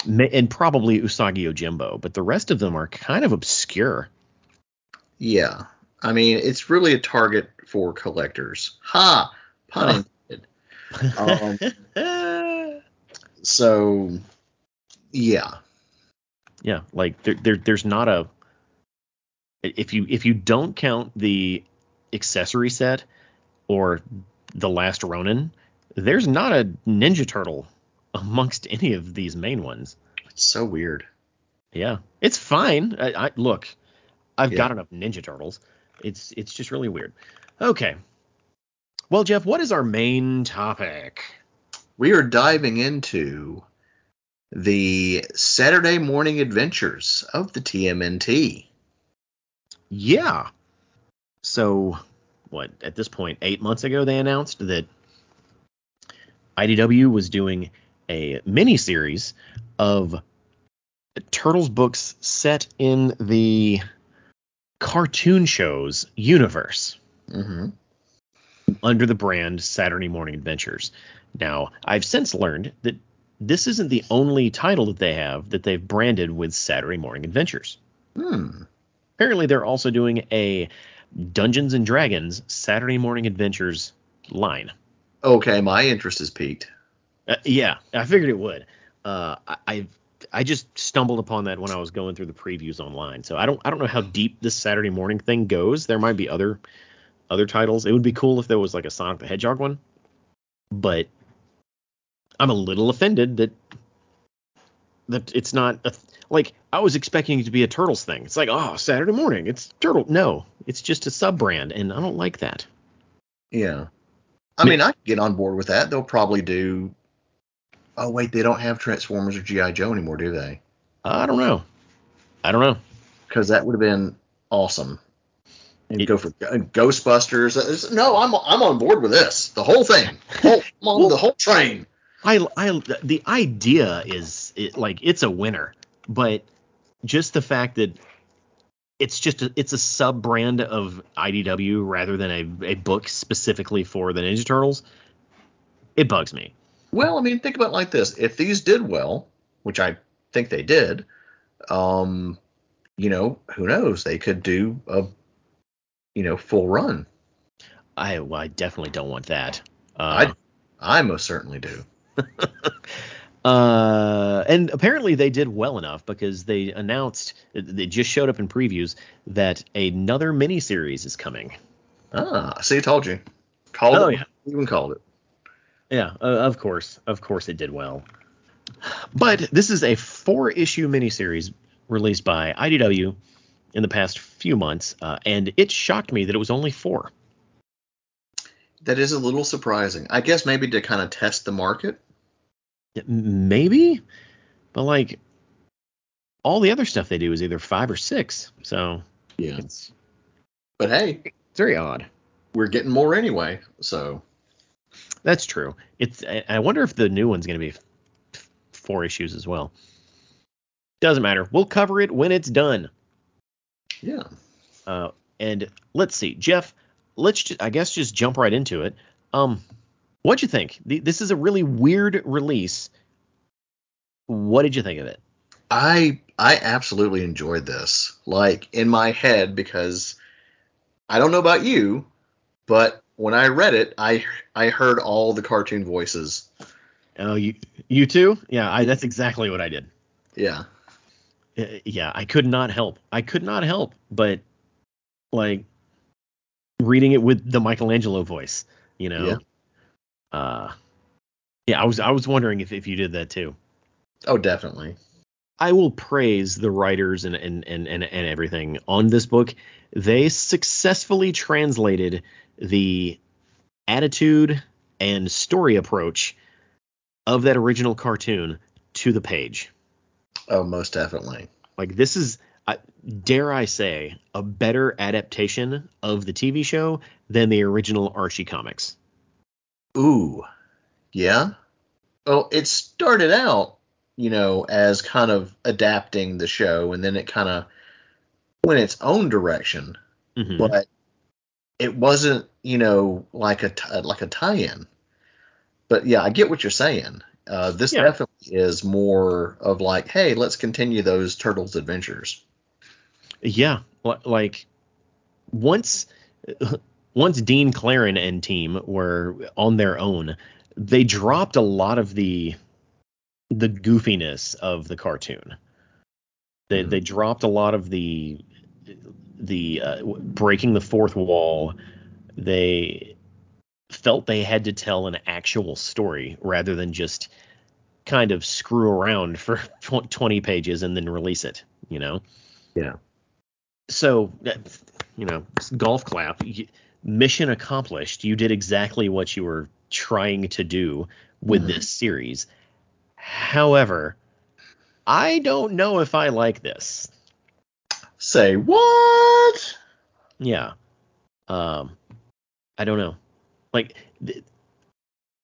and probably Usagi Yojimbo but the rest of them are kind of obscure Yeah. I mean, it's really a target for collectors. Ha! Pun intended. Um, [laughs] so, yeah. Yeah, like there, there there's not a if you if you don't count the accessory set or the last Ronin, there's not a Ninja Turtle amongst any of these main ones. It's so weird. Yeah, it's fine. I, I look, I've Yeah. got enough Ninja Turtles. It's it's just really weird. Okay. Well, Jeff, what is our main topic? We are diving into the Saturday morning adventures of the TMNT. Yeah. So, what at this point, eight months ago, they announced that IDW was doing a mini series of Turtles books set in the cartoon shows universe. Mm-hmm. under the brand Saturday Morning Adventures. Now, I've since learned that this isn't the only title that they have that they've branded with Saturday Morning Adventures. Hmm. Apparently, they're also doing a Dungeons and Dragons Saturday Morning Adventures line. Okay, my interest is peaked. Uh, yeah, I figured it would. Uh, I, I I just stumbled upon that when I was going through the previews online. So I don't I don't know how deep this Saturday morning thing goes. There might be other other titles. It would be cool if there was like a Sonic the Hedgehog one, but I'm a little offended that that it's not a, like I was expecting it to be a Turtles thing. It's like oh Saturday morning, it's Turtle. No, it's just a sub brand, and I don't like that. Yeah. I mean, I can get on board with that. They'll probably do. Oh wait, they don't have Transformers or GI Joe anymore, do they? I don't know. I don't know. Because that would have been awesome. And It- go for uh, Ghostbusters. No, I'm I'm on board with this. The whole thing. Whole, I'm on [laughs] Well- the whole train. I, I the idea is it, like it's a winner, but just the fact that it's just a, it's a sub brand of IDW rather than a, a book specifically for the Ninja Turtles, it bugs me. Well, I mean, think about it like this: if these did well, which I think they did, um, you know, who knows? They could do a, you know, full run. I well, I definitely don't want that. Uh, I most certainly do. [laughs] uh, and apparently they did well enough because they announced they just showed up in previews that another miniseries is coming. Ah, see, I told you. Called Oh, it. yeah. Even called it. Yeah, uh, of course, of course it did well. But this is a four-issue miniseries released by IDW in the past few months, uh, and it shocked me that it was only four. That is a little surprising. I guess maybe to kind of test the market. Maybe, but like all the other stuff they do is either five or six, so Yeah. it's But hey, it's very odd. we're getting more anyway. So That's true. It's. I wonder if the new one's going to be four issues as well. Doesn't matter. We'll cover it when it's done. yeah. Uh, and let's see, Jeff. Let's ju- I guess just jump right into it. Um, what'd you think? This is a really weird release. What did you think of it? I I absolutely enjoyed this. Like in my head because I don't know about you, but when I read it, I I heard all the cartoon voices. Oh, you you too? Yeah, I, that's exactly what I did. Yeah. Uh, Yeah, I could not help. I could not help, but like reading it with the Michelangelo voice, you know. Yeah. Uh, yeah, I was I was wondering if if you did that too. Oh, definitely. I will praise the writers and, and, and, and, and everything on this book. They successfully translated the attitude and story approach of that original cartoon to the page. Oh, most definitely. Like this is, uh, dare I say, a better adaptation of the TV show than the original Archie comics. Ooh. Yeah. Well, it started out, you know, as kind of adapting the show, and then it kind of went its own direction. Mhm. But it wasn't, you know, like a t- like a tie-in. But yeah, I get what you're saying. Uh, this Yeah. definitely is more of like, hey, let's continue those turtles adventures. Yeah, like once once Dean Clarrain and team were on their own, they dropped a lot of the the goofiness of the cartoon. They Mhm. they dropped a lot of the the uh, breaking the fourth wall. They felt they had to tell an actual story rather than just kind of screw around for [laughs] 20 pages and then release it, you know? Yeah. So, uh, you know, golf clap, mission accomplished. You did exactly what you were trying to do with Mhm. this series. However, I don't know if I like this. Say what? Yeah. Um, I don't know. Like, th-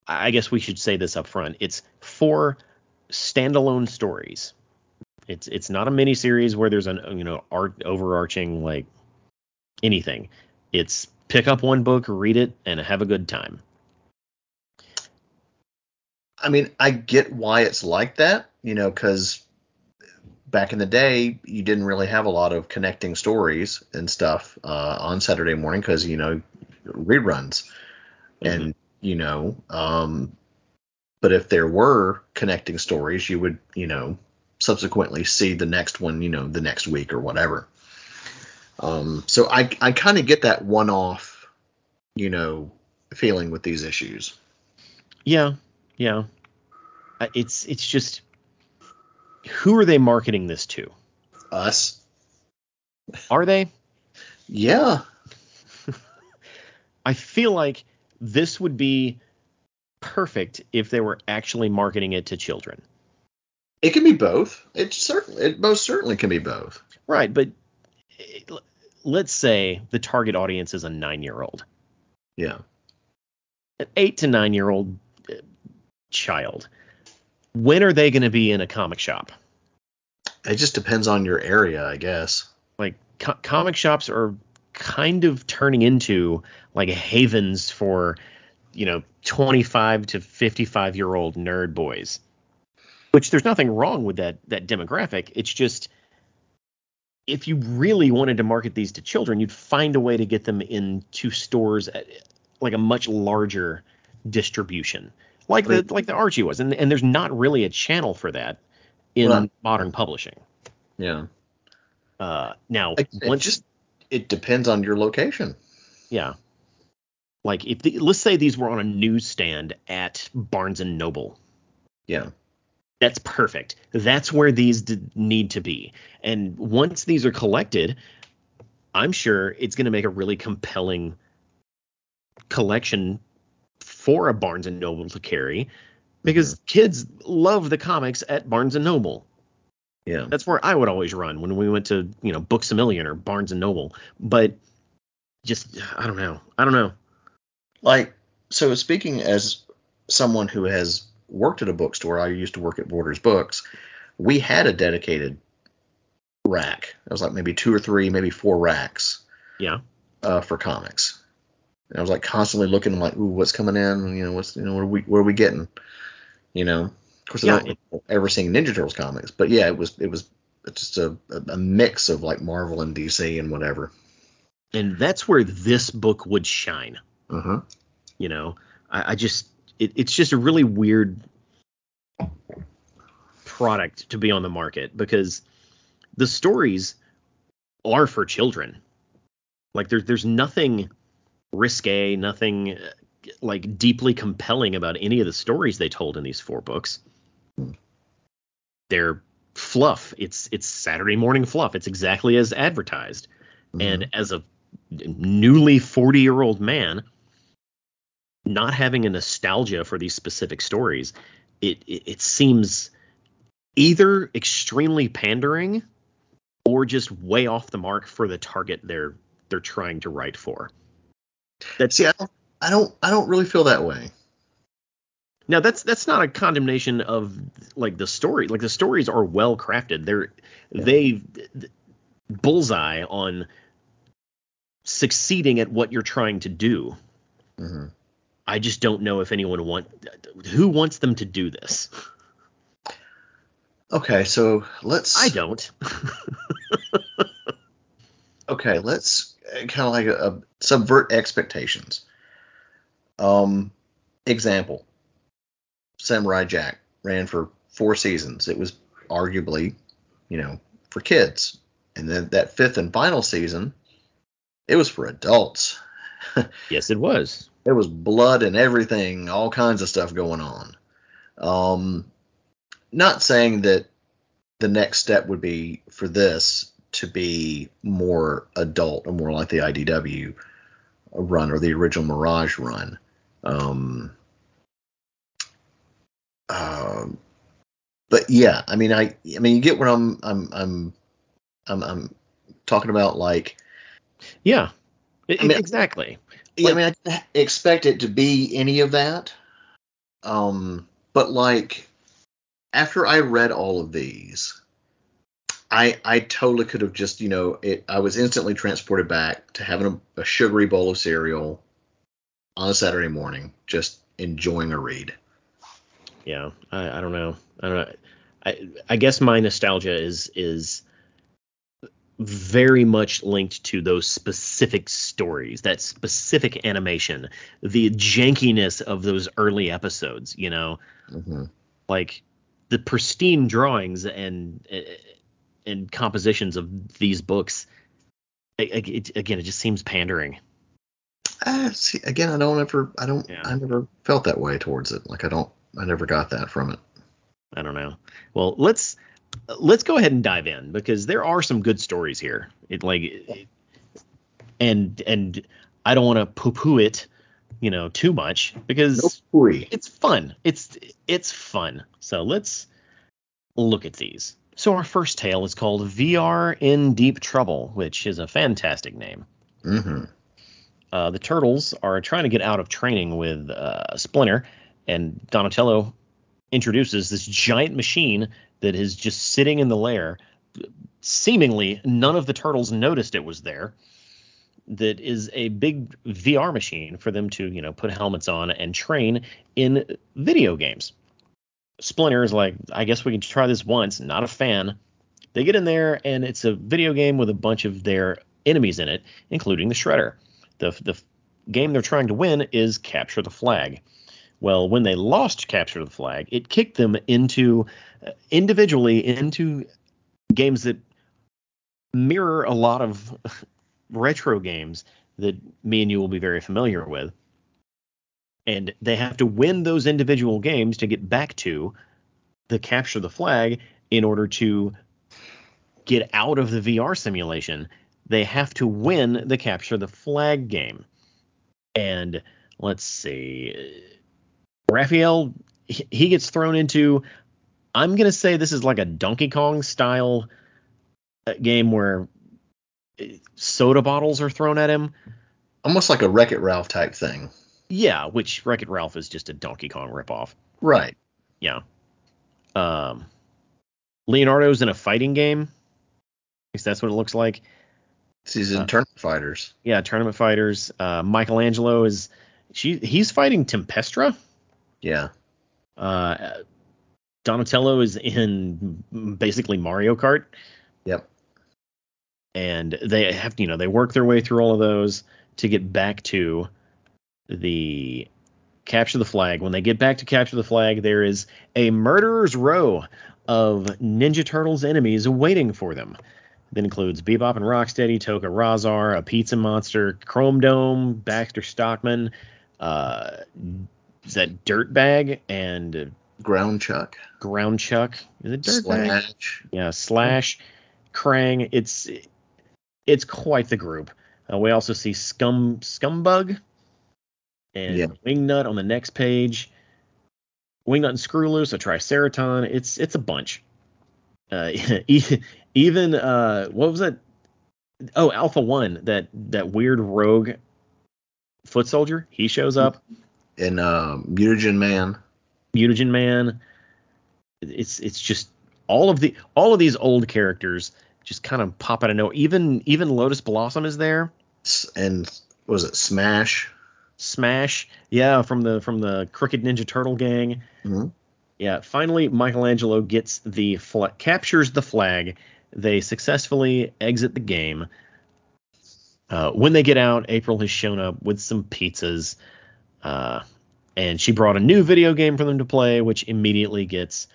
I guess we should say this up front. It's four standalone stories. It's it's not a miniseries where there's an you know art overarching like anything. It's pick up one book, read it, and have a good time. I mean, I get why it's like that, you know, because back in the day, you didn't really have a lot of connecting stories and stuff uh, on Saturday morning because, you know, reruns. And, you know, um, but if there were connecting stories, you would, you know, subsequently see the next one, you know, the next week or whatever. Um, so I, I kind of get that one off, you know, feeling with these issues. Yeah, yeah. It's it's just who are they marketing this to? Us. Are they? Yeah. [laughs] I feel like this would be perfect if they were actually marketing it to children. It can be both. It certainly, it most certainly can be both. Right, but let's say the target audience is a 9-year-old. Yeah. An 8 to 9-year-old eh, child. When are they going to be in a comic shop? It just depends on your area, I guess. Like co- comic shops are kind of turning into like havens for, you know, 25 to 55 year old nerd boys. Which there's nothing wrong with that that demographic. It's just if you really wanted to market these to children, you'd find a way to get them into stores at like a much larger distribution, like the like the Archie was, and and there's not really a channel for that in Right. modern publishing. Yeah. Uh, now It, it just it depends on your location. yeah, like if the, let's say these were on a newsstand at Barnes and Noble, Yeah. That's perfect. That's where these d- need to be. And once these are collected, I'm sure it's going to make a really compelling collection for a Barnes and Noble to carry because mm-hmm. kids love the comics at Barnes and Noble. Yeah. That's where I would always run when we went to, you know, Books a Million or Barnes and Noble. But just I don't know. I don't know. Like so speaking as someone who has worked at a bookstore, I used to work at Borders Books. We had a dedicated rack. It was like maybe two or three, maybe four racks Yeah. uh, for comics. And I was like constantly looking like, ooh, what's coming in? You know, what's you know, what are we what are we getting? You know, of course, Yeah, I don't ever seeing Ninja Turtles comics, but yeah, it was it was just a, a mix of like Marvel and DC and whatever. And that's where this book would shine. Uh huh. you know i, I just it, it's just a really weird product to be on the market because the stories are for children. Like there's there's nothing risque nothing uh, like deeply compelling about any of the stories they told in these four books. They're fluff. It's it's saturday morning fluff. It's exactly as advertised. And as a newly 40 year old man not having a nostalgia for these specific stories it, it it seems either extremely pandering or just way off the mark for the target they're they're trying to write for. That's See, I don't, I don't, I don't really feel that way. now that's that's not a condemnation of like the story. Like the stories are well crafted. They're they bullseye on succeeding at what you're trying to do. Hmm I just don't know if anyone want who wants them to do this. Okay, so let's. I don't. [laughs] Okay, let's kind of like a, a subvert expectations. Um, example: Samurai Jack ran for four seasons. It was arguably, you know, for kids, and then that fifth and final season, it was for adults. [laughs] yes, it was. There was blood and everything, all kinds of stuff going on. Um, not saying that the next step would be for this to be more adult or more like the IDW run or the original Mirage run. Um, um, but yeah, I mean, I, I mean, you get what I'm, I'm, I'm, I'm, I'm talking about. Like, Yeah. I- I mean- exactly. Yeah, I mean, I didn't expect it to be any of that. Um, but like, after I read all of these, I I totally could have just, you know, it. I was instantly transported back to having a, a sugary bowl of cereal on a Saturday morning, just enjoying a read. Yeah. I, I don't know. I don't know. I I guess my nostalgia is is very much linked to those specific stories, that specific animation, the jankiness of those early episodes, you know, hmm like the pristine drawings and and compositions of these books. It, it, again, it just seems pandering. Uh, see, again, I don't ever, I don't, Yeah. I never felt that way towards it. Like I don't, I never got that from it. I don't know. Well, let's let's go ahead and dive in because there are some good stories here. It like it- and and I don't want to poo-poo it, you know, too much because. Ooh. it's fun. It's it's fun. So let's look at these. So our first tale is called VR in Deep Trouble, which is a fantastic name. Mm-hmm. Uh, the turtles are trying to get out of training with uh, Splinter, and Donatello introduces this giant machine that is just sitting in the lair. Seemingly, none of the turtles noticed it was there. That is a big VR machine for them to, you know, put helmets on and train in video games. Splinter is like, I guess we can try this once. Not a fan. They get in there, and it's a video game with a bunch of their enemies in it, including the Shredder. The the game they're trying to win is capture the flag. Well, when they lost capture the flag, it kicked them into individually into games that mirror a lot of [laughs] retro games that me and you will be very familiar with. And they have to win those individual games to get back to the capture the flag in order to get out of the VR simulation. They have to win the capture the flag game. And let's see. Raphael, he gets thrown into. I'm gonna say this is like a Donkey Kong style uh, game where uh, soda bottles are thrown at him. Almost like a Wreck It Ralph type thing. Yeah, which Wreck It Ralph is just a Donkey Kong ripoff. Right. Yeah. Um, Leonardo's in a fighting game. At least that's what it looks like. He's in Uh, Tournament Fighters. Yeah, tournament fighters. Uh, Michelangelo is she he's fighting Tempestra. Yeah. Uh, Donatello is in basically Mario Kart, Yep. and they have you know they work their way through all of those to get back to the capture the flag. When they get back to capture the flag, there is a murderer's row of Ninja Turtles enemies waiting for them. That includes Bebop and Rocksteady, Tokka Rahzar, a Pizza Monster, Chrome Dome, Baxter Stockman, uh, that Dirtbag and Ground Chuck. Ground Chuck? Is it? Slash. Yeah, Slash, Krang. It's it's quite the group. Uh, we also see Scum Scumbug and Yeah. Wingnut on the next page. Wingnut and Screwloose, a Triceraton. It's it's a bunch. Uh, [laughs] even uh, what was that? Oh, Alpha One, that that weird rogue foot soldier. He shows up. And uh, Mutagen Man. Mutagen Man. It's it's just all of the all of these old characters just kind of pop out of nowhere. Even even Lotus Blossom is there. And what was it Smash? Smash, yeah, from the from the Crooked Ninja Turtle gang. Mhm. Yeah, finally Michelangelo gets the captures the flag. They successfully exit the game. Uh, when they get out, April has shown up with some pizzas, uh, and she brought a new video game for them to play, which immediately gets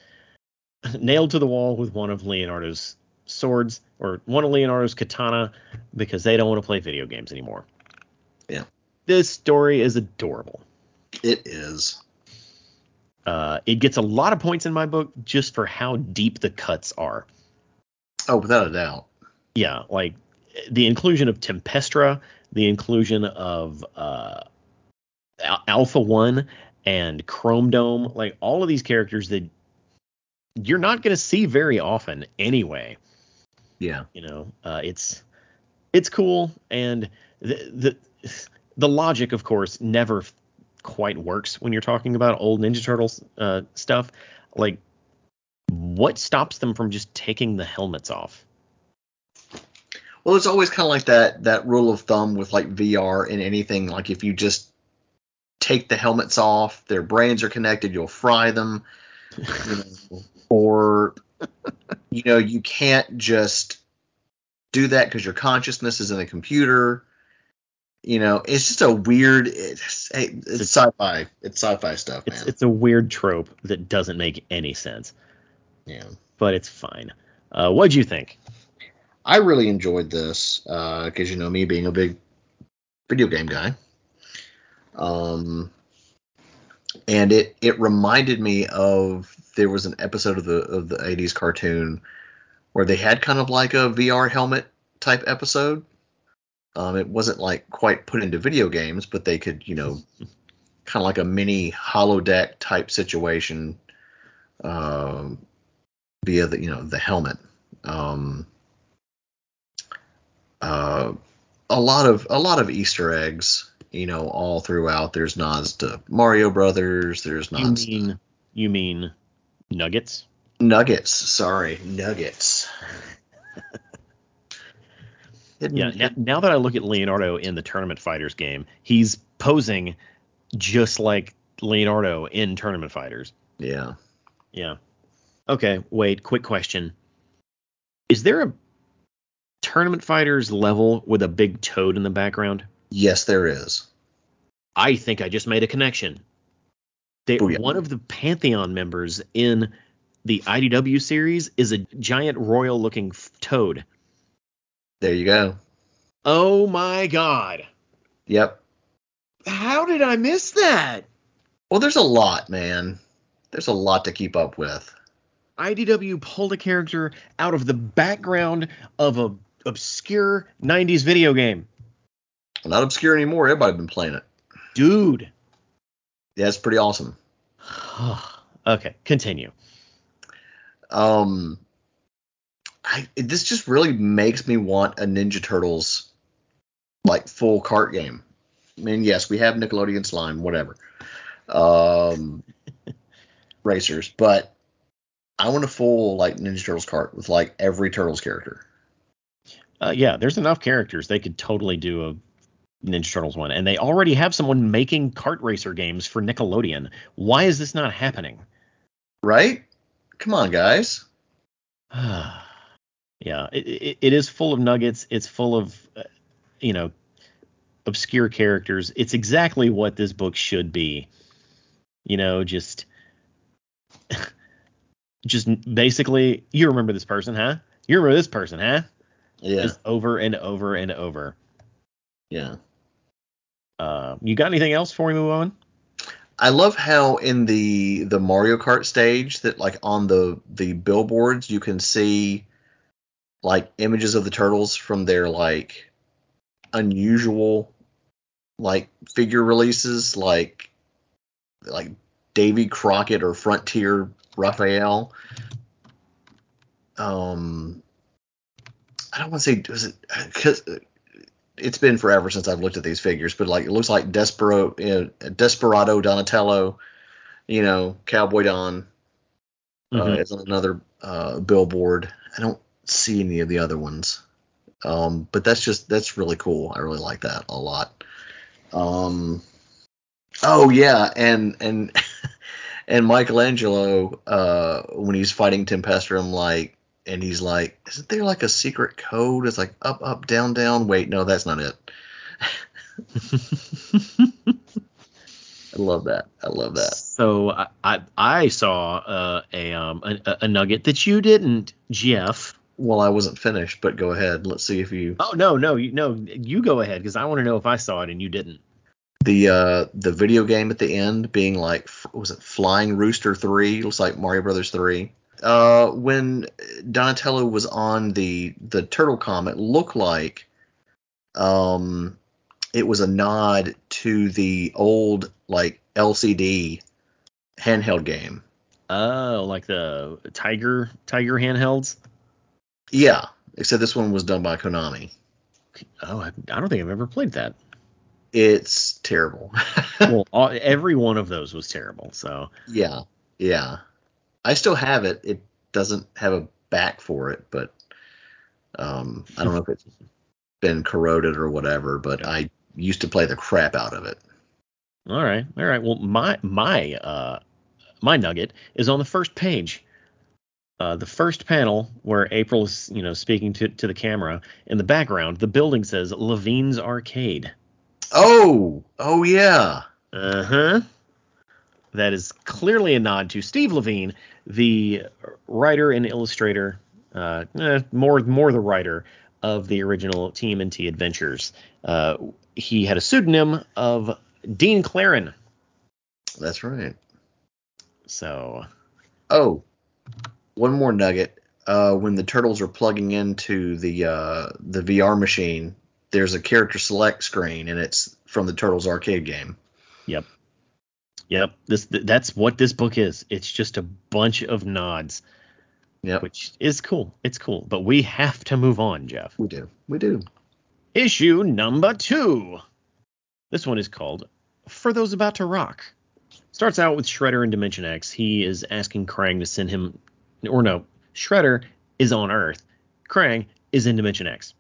nailed to the wall with one of Leonardo's swords or one of Leonardo's katana because they don't want to play video games anymore. Yeah. This story is adorable. It is. Uh, it gets a lot of points in my book just for how deep the cuts are. Oh, without a doubt. Yeah, like the inclusion of Tempestra, the inclusion of uh, Alpha One and Chrome Dome, like all of these characters that you're not going to see very often anyway. Yeah. You know, uh, it's it's cool, and the the the logic, of course, never quite works when you're talking about old Ninja Turtles uh, stuff. Like, what stops them from just taking the helmets off? Well, it's always kind of like that that rule of thumb with like VR and anything. Like if you just take the helmets off, their brains are connected, you'll fry them. You know, or you know, you can't just do that because your consciousness is in a computer. You know, it's just a weird. It's, hey, it's sci-fi. It's sci-fi stuff, It's man. it's a weird trope that doesn't make any sense, yeah. but it's fine. Uh, what'd you think? I really enjoyed this because you know me being a big video game guy. Um, and it it reminded me of there was an episode of the of the 80s cartoon where they had kind of like a VR helmet type episode. Um, it wasn't like quite put into video games, but they could you know kind of like a mini holodeck type situation um, via the you know the helmet. Um, uh, a lot of a lot of Easter eggs, you know, all throughout. There's nods to Mario Brothers. There's You nods to mean you mean nuggets? Nuggets. Sorry, Nuggets. [laughs] Yeah. Now, now that I look at Leonardo in the Tournament Fighters game, he's posing just like Leonardo in Tournament Fighters. yeah. Yeah. Okay. Wait. Quick question. Is there a Tournament Fighters level with a big toad in the background? Yes, there is. I think I just made a connection. They, Booyah. one of the Pantheon members in the IDW series is a giant royal looking f- toad. There you go. Oh my god. Yep. How did I miss that? Well, there's a lot, man. There's a lot to keep up with. IDW pulled a character out of the background of a obscure 90s video game. Not obscure anymore. Everybody's been playing it. Dude. Yeah, it's pretty awesome. [sighs] okay, continue. Um, I this just really makes me want a Ninja Turtles like full cart game. I mean, yes, we have Nickelodeon Slime, whatever, um, [laughs] racers, but I want a full like Ninja Turtles cart with like every Turtles character. Uh, yeah, there's enough characters. They could totally do a Ninja Turtles one. And they already have someone making kart racer games for Nickelodeon. Why is this not happening? Right? Come on, guys. [sighs] yeah, it, it, it is full of nuggets. It's full of, uh, you know, obscure characters. It's exactly what this book should be. You know, just, [laughs] just basically, you remember this person, huh? You remember this person, huh? Yeah, Just over and over and over. yeah. Uh, you got anything else before we move on? I love how in the the Mario Kart stage that like on the the billboards you can see like images of the turtles from their like unusual like figure releases like like Davy Crockett or Frontier Raphael. Um I don't want to say was it cuz it's been forever since I've looked at these figures, but like it looks like Despero, you know, Desperado Donatello, you know, Cowboy Don uh, Mhm. is on another uh, billboard. I don't see any of the other ones, um, but that's just that's really cool. I really like that a lot. Um, oh yeah, and and [laughs] and Michelangelo uh, when he's fighting Tempestrum, like and he's like, isn't there like a secret code? It's like up, up, down, down. Wait, no, that's not it. [laughs] I love that. I love that. So I I, I saw uh, a, um, a a nugget that you didn't, Jeff. Well, I wasn't finished, but go ahead. Let's see if you. Oh no no you no you go ahead because I want to know if I saw it and you didn't. The uh, the video game at the end being like, was it Flying Rooster Three? Looks like Mario Brothers Three. Uh, when Donatello was on the the Turtle Com, it looked like um, it was a nod to the old like LCD handheld game. Oh, like the Tiger Tiger handhelds. Yeah, except this one was done by Konami. Oh, I, I don't think I've ever played that. It's terrible. [laughs] well, all, every one of those was terrible. So yeah, yeah. I still have it. It doesn't have a back for it, but um, I don't know if it's been corroded or whatever. But I used to play the crap out of it. All right, all right. Well, my my uh my nugget is on the first page. Uh, the first panel where April is, you know, speaking to, to the camera in the background, the building says Lavigne's Arcade. Oh, oh yeah. Uh huh. That is clearly a nod to Steve Lavigne, the writer and illustrator, uh, eh, more more the writer of the original TMNT Adventures. Uh, he had a pseudonym of Dean Clarrain. That's right. So. Oh, one more nugget. Uh, when the turtles are plugging into the uh, the VR machine, there's a character select screen, and it's from the Turtles arcade game. Yep. Yep. This that's what this book is. It's just a bunch of nods. Yep. Which is cool. It's cool. But we have to move on, Jeff. We do. We do. Issue number two. This one is called For Those About to Rock. Starts out with Shredder in Dimension X. He is asking Krang to send him or no, Shredder is on Earth. Krang is in Dimension X.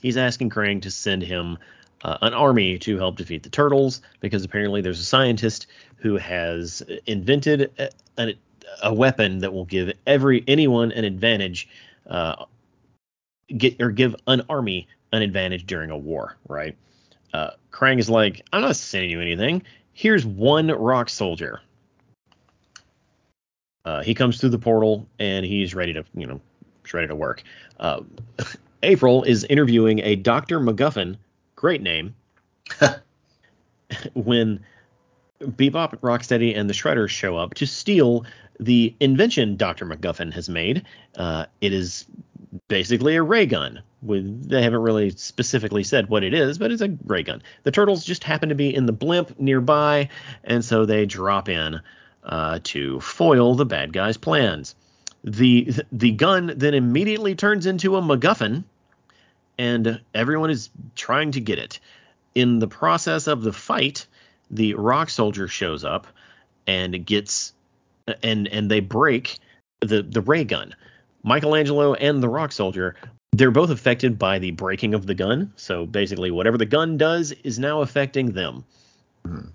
He's asking Krang to send him uh, an army to help defeat the turtles because apparently there's a scientist who has invented a, a, a weapon that will give every anyone an advantage, uh, get or give an army an advantage during a war. Right? Uh, Krang is like, I'm not sending you anything. Here's one rock soldier. Uh, he comes through the portal and he's ready to, you know, he's ready to work. Uh, [laughs] April is interviewing a Dr. McGuffin, great name, [laughs] when Bebop, Rocksteady, and the Shredders show up to steal the invention Dr. McGuffin has made. Uh, it is basically a ray gun. With they haven't really specifically said what it is, but it's a ray gun. The turtles just happen to be in the blimp nearby, and so they drop in uh, to foil the bad guys' plans. The the gun then immediately turns into a MacGuffin, and everyone is trying to get it. In the process of the fight, the rock soldier shows up and gets and and they break the the ray gun. Michelangelo and the rock soldier they're both affected by the breaking of the gun. So basically, whatever the gun does is now affecting them. Mm-hmm.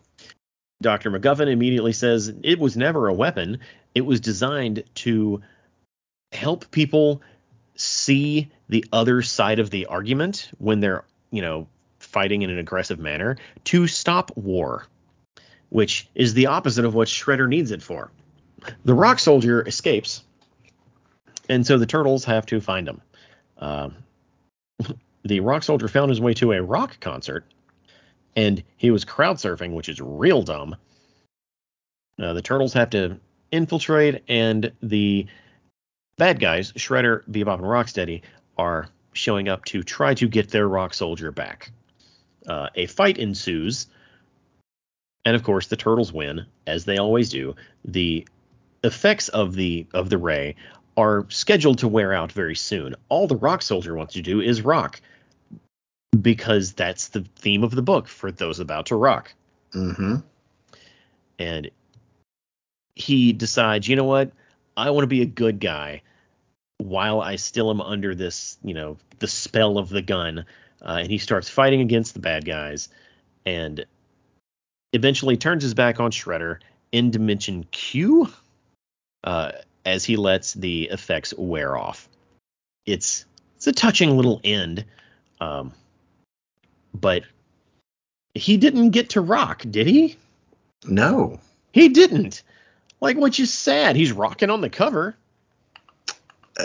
Dr. McGuffin immediately says it was never a weapon. It was designed to help people see the other side of the argument when they're, you know, fighting in an aggressive manner to stop war, which is the opposite of what Shredder needs it for. The rock soldier escapes, and so the turtles have to find him. Uh, [laughs] the rock soldier found his way to a rock concert and he was crowd surfing, which is real dumb. Uh, the turtles have to infiltrate, and the bad guys, Shredder, Bebop, and Rocksteady, are showing up to try to get their rock soldier back. Uh, a fight ensues, and of course the turtles win, as they always do. The effects of the of the ray are scheduled to wear out very soon. All the rock soldier wants to do is rock because that's the theme of the book for those about to rock. Mm-hmm. And he decides, you know what? I want to be a good guy while I still am under this, you know, the spell of the gun. Uh, and he starts fighting against the bad guys and eventually turns his back on Shredder in Dimension Q uh, as he lets the effects wear off. It's it's a touching little end. Um, but he didn't get to rock, did he? No. He didn't. Like, which is sad. He's rocking on the cover.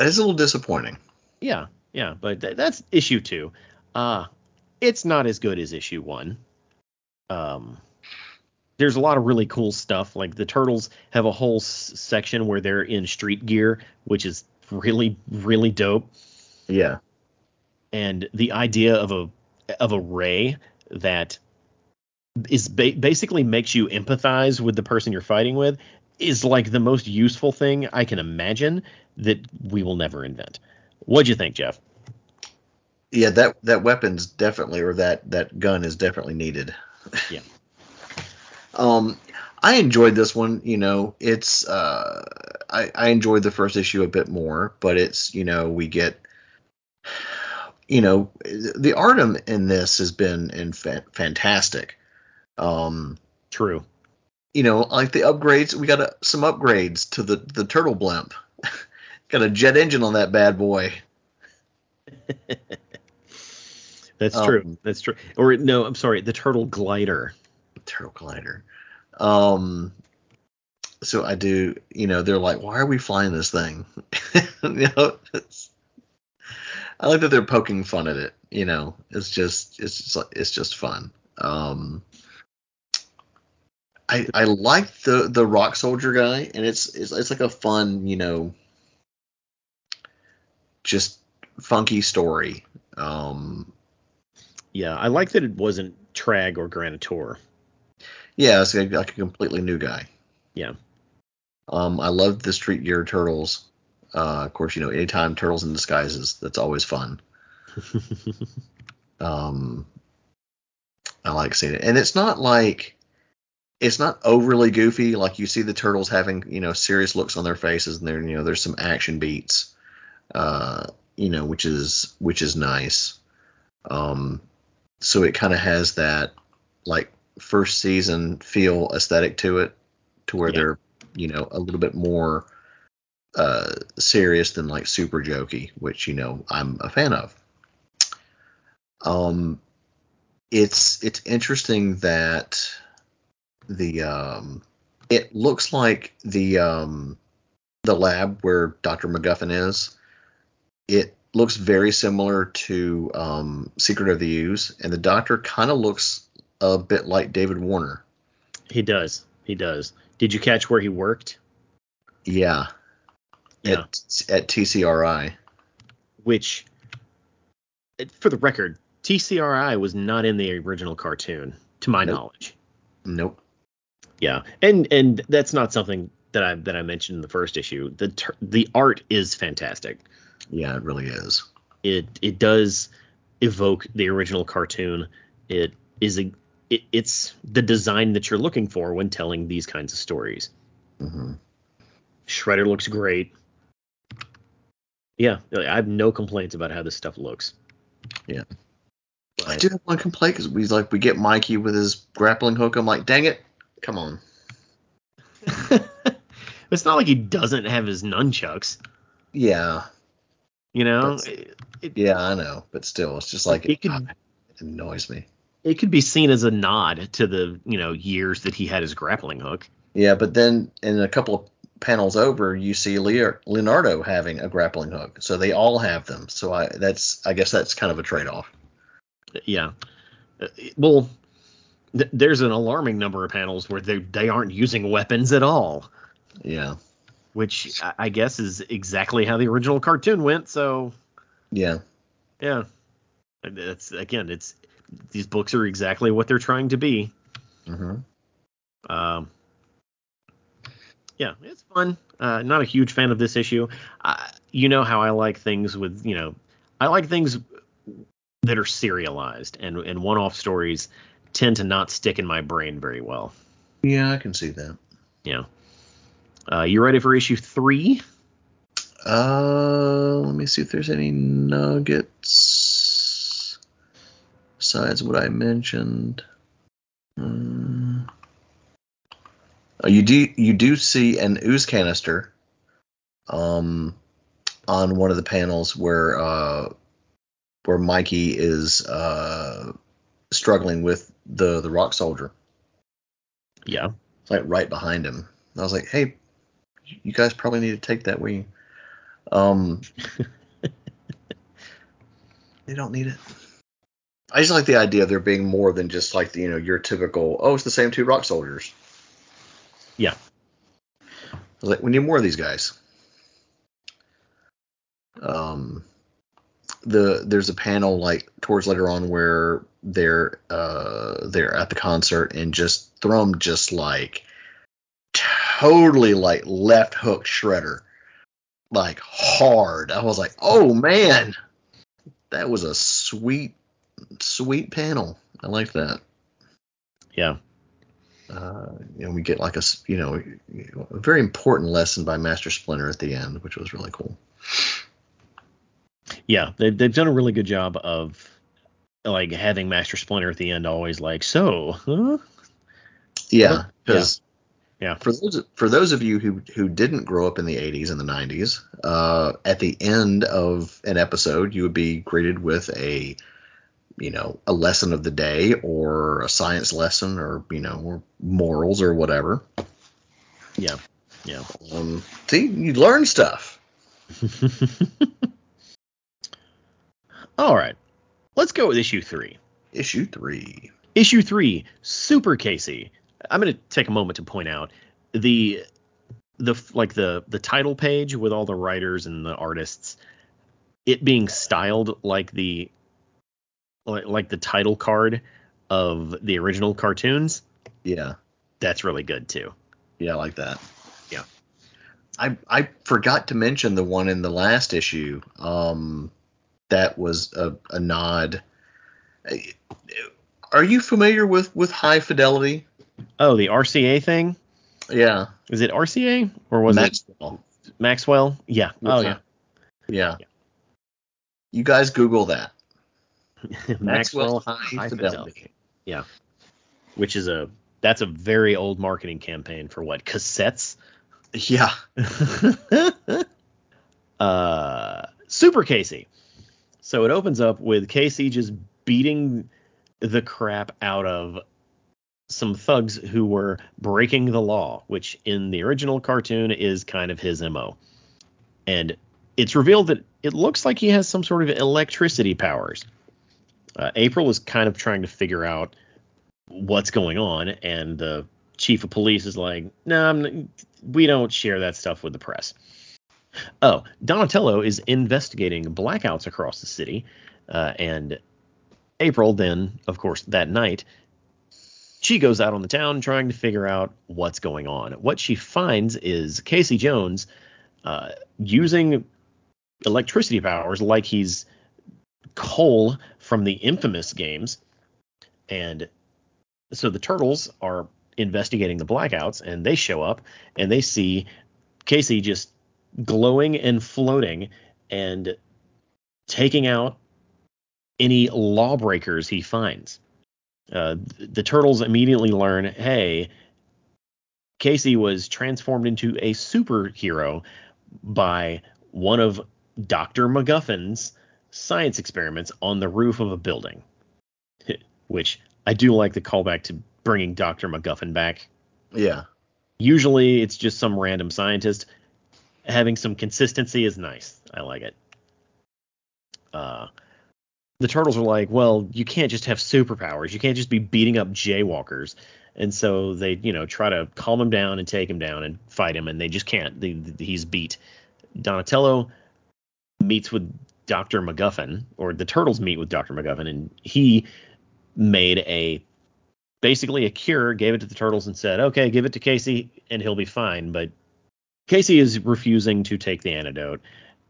Is a little disappointing. Yeah, yeah, but th- that's issue two. Uh, it's not as good as issue one. um, there's a lot of really cool stuff. Like the turtles have a whole s- section where they're in street gear, which is really really dope. Yeah. And the idea of a of a ray that is ba- basically makes you empathize with the person you're fighting with is like the most useful thing I can imagine that we will never invent. What'd you think, Jeff? Yeah, that that weapon's definitely or that that gun is definitely needed. Yeah. [laughs] um I enjoyed this one, you know, it's uh I I enjoyed the first issue a bit more, but it's, you know, we get you know, the art in this has been in fa- fantastic. Um True. You know, like the upgrades, we got a, some upgrades to the the turtle blimp. [laughs] got a jet engine on that bad boy. [laughs] That's Um, true. That's true. Or no, I'm sorry, the turtle glider. Turtle glider. Um, so I do, you know, they're like, why are we flying this thing? [laughs] you know, it's, I like that they're poking fun at it. You know, it's just, it's just, it's just fun. Um, I I like the the rock soldier guy, and it's it's it's like a fun, you know, just funky story. Um, Yeah, I like that it wasn't Trag or Granitor. yeah, it's like, like a completely new guy. Yeah. Um, I love the Street Gear Turtles. Uh, of course, you know, anytime Turtles in disguises, that's always fun. [laughs] Um, I like seeing it, and it's not like it's not overly goofy. Like you see the turtles having you know serious looks on their faces, and there you know there's some action beats, uh, you know, which is which is nice. Um, so it kind of has that like first season feel aesthetic to it, to where Yeah. they're you know a little bit more uh serious than like super jokey, which you know I'm a fan of. Um, it's it's interesting that the um it looks like the um the lab where Dr. McGuffin is. It looks very similar to um Secret of the Ooze, and the doctor kind of looks a bit like David Warner. he does. He does. Did you catch where he worked? Yeah. Yeah. At, at TCRI. Which, for the record, TCRI was not in the original cartoon, to my Nope. knowledge. Nope. Yeah, and and that's not something that I that I mentioned in the first issue. The ter- the art is fantastic. Yeah, it really is. It it does evoke the original cartoon. It is a it, it's the design that you're looking for when telling these kinds of stories. Mm-hmm. Shredder looks great. Yeah, I have no complaints about how this stuff looks. Yeah. I do have one complaint because we like we get Mikey with his grappling hook. I'm like, dang it, come on. [laughs] it's not like he doesn't have his nunchucks. Yeah, You know, it, it, yeah, I know, but still, it's just like It it, could- it annoys me. it could be seen as a nod to the you know years that he had his grappling hook. Yeah, but then in a couple of panels over, you see Leo, Leonardo having a grappling hook, so they all have them. So I that's I guess that's kind of a trade off. Yeah. Uh, Well, th- there's an alarming number of panels where they they aren't using weapons at all, Yeah, which I- I guess is exactly how the original cartoon went. So yeah, yeah, that's again, it's these books are exactly what they're trying to be. hmm Um, yeah, it's fun. Uh, not a huge fan of this issue. Uh, you know how I like things with you know, I like things that are serialized and and one-off stories tend to not stick in my brain very well. yeah. I can see that. Yeah. Uh, you ready for issue three? Uh, let me see if there's any nuggets besides what I mentioned. Mm. Oh, you do you do see an ooze canister um on one of the panels where uh where Mikey is uh struggling with the the rock soldier. Yeah. It's like right behind him. I was like, hey, you guys probably need to take that wing. Um, [laughs] they don't need it. I just like the idea of there being more than just like the, you know your typical oh it's the same two rock soldiers. Yeah. Like we need more of these guys. Um, the there's a panel like towards later on where they're uh they're at the concert and just Thrum just like totally like left hook shredder like hard. I was like, oh man, that was a sweet sweet panel. I like that. Yeah. Uh, you know, we get like a you know a very important lesson by Master Splinter at the end, which was really cool. Yeah, they, they've done a really good job of like having Master Splinter at the end always like, so, huh? Yeah, because Yeah. for those for those of you who who didn't grow up in the 80s and the 90s, uh, at the end of an episode, you would be greeted with a you know a lesson of the day or a science lesson or you know or morals or whatever. Yeah. Yeah. Um, see, you learn stuff. [laughs] All right. Let's go with issue three. Issue three. Issue three, Super Casey. I'm going to take a moment to point out the the like the the title page with all the writers and the artists, it being styled like the like, like the title card of the original cartoons. Yeah, That's really good too. yeah, I like that. Yeah. I I forgot to mention the one in the last issue. Um, that was a, a nod. Are you familiar with with High Fidelity? Oh, the RCA thing. Yeah. Is it RCA or was Maxwell. it Maxwell? Yeah. Oh yeah. Yeah. You guys Google that. [laughs] Maxwell High, Fidelity. Yeah. Which is a that's a very old marketing campaign for what cassettes. Yeah. [laughs] uh, Super Casey. So it opens up with Casey just beating the crap out of some thugs who were breaking the law, which in the original cartoon is kind of his MO. And it's revealed that it looks like he has some sort of electricity powers. Uh, April is kind of trying to figure out what's going on, and the chief of police is like, "No, nah, we don't share that stuff with the press." Oh, Donatello is investigating blackouts across the city, uh, and April then, of course, that night, she goes out on the town trying to figure out what's going on. What she finds is Casey Jones uh, using electricity powers like he's Cole from the infamous games, and so the turtles are investigating the blackouts, and they show up and they see Casey just glowing and floating and taking out any lawbreakers he finds. Uh, the turtles immediately learn, hey, Casey was transformed into a superhero by one of Dr. MacGuffin's science experiments on the roof of a building. [laughs] Which I do like the callback to bringing Dr. MacGuffin back. Yeah. Usually it's just some random scientist. Having some consistency is nice. I like it. Uh, the turtles are like, well, you can't just have superpowers. You can't just be beating up jaywalkers. And so they, you know, try to calm him down and take him down and fight him, and they just can't. They, he's beat. Donatello meets with Dr. MacGuffin, or the turtles meet with Dr. MacGuffin, and he made a basically a cure, gave it to the turtles, and said, okay, give it to Casey, and he'll be fine. But Casey is refusing to take the antidote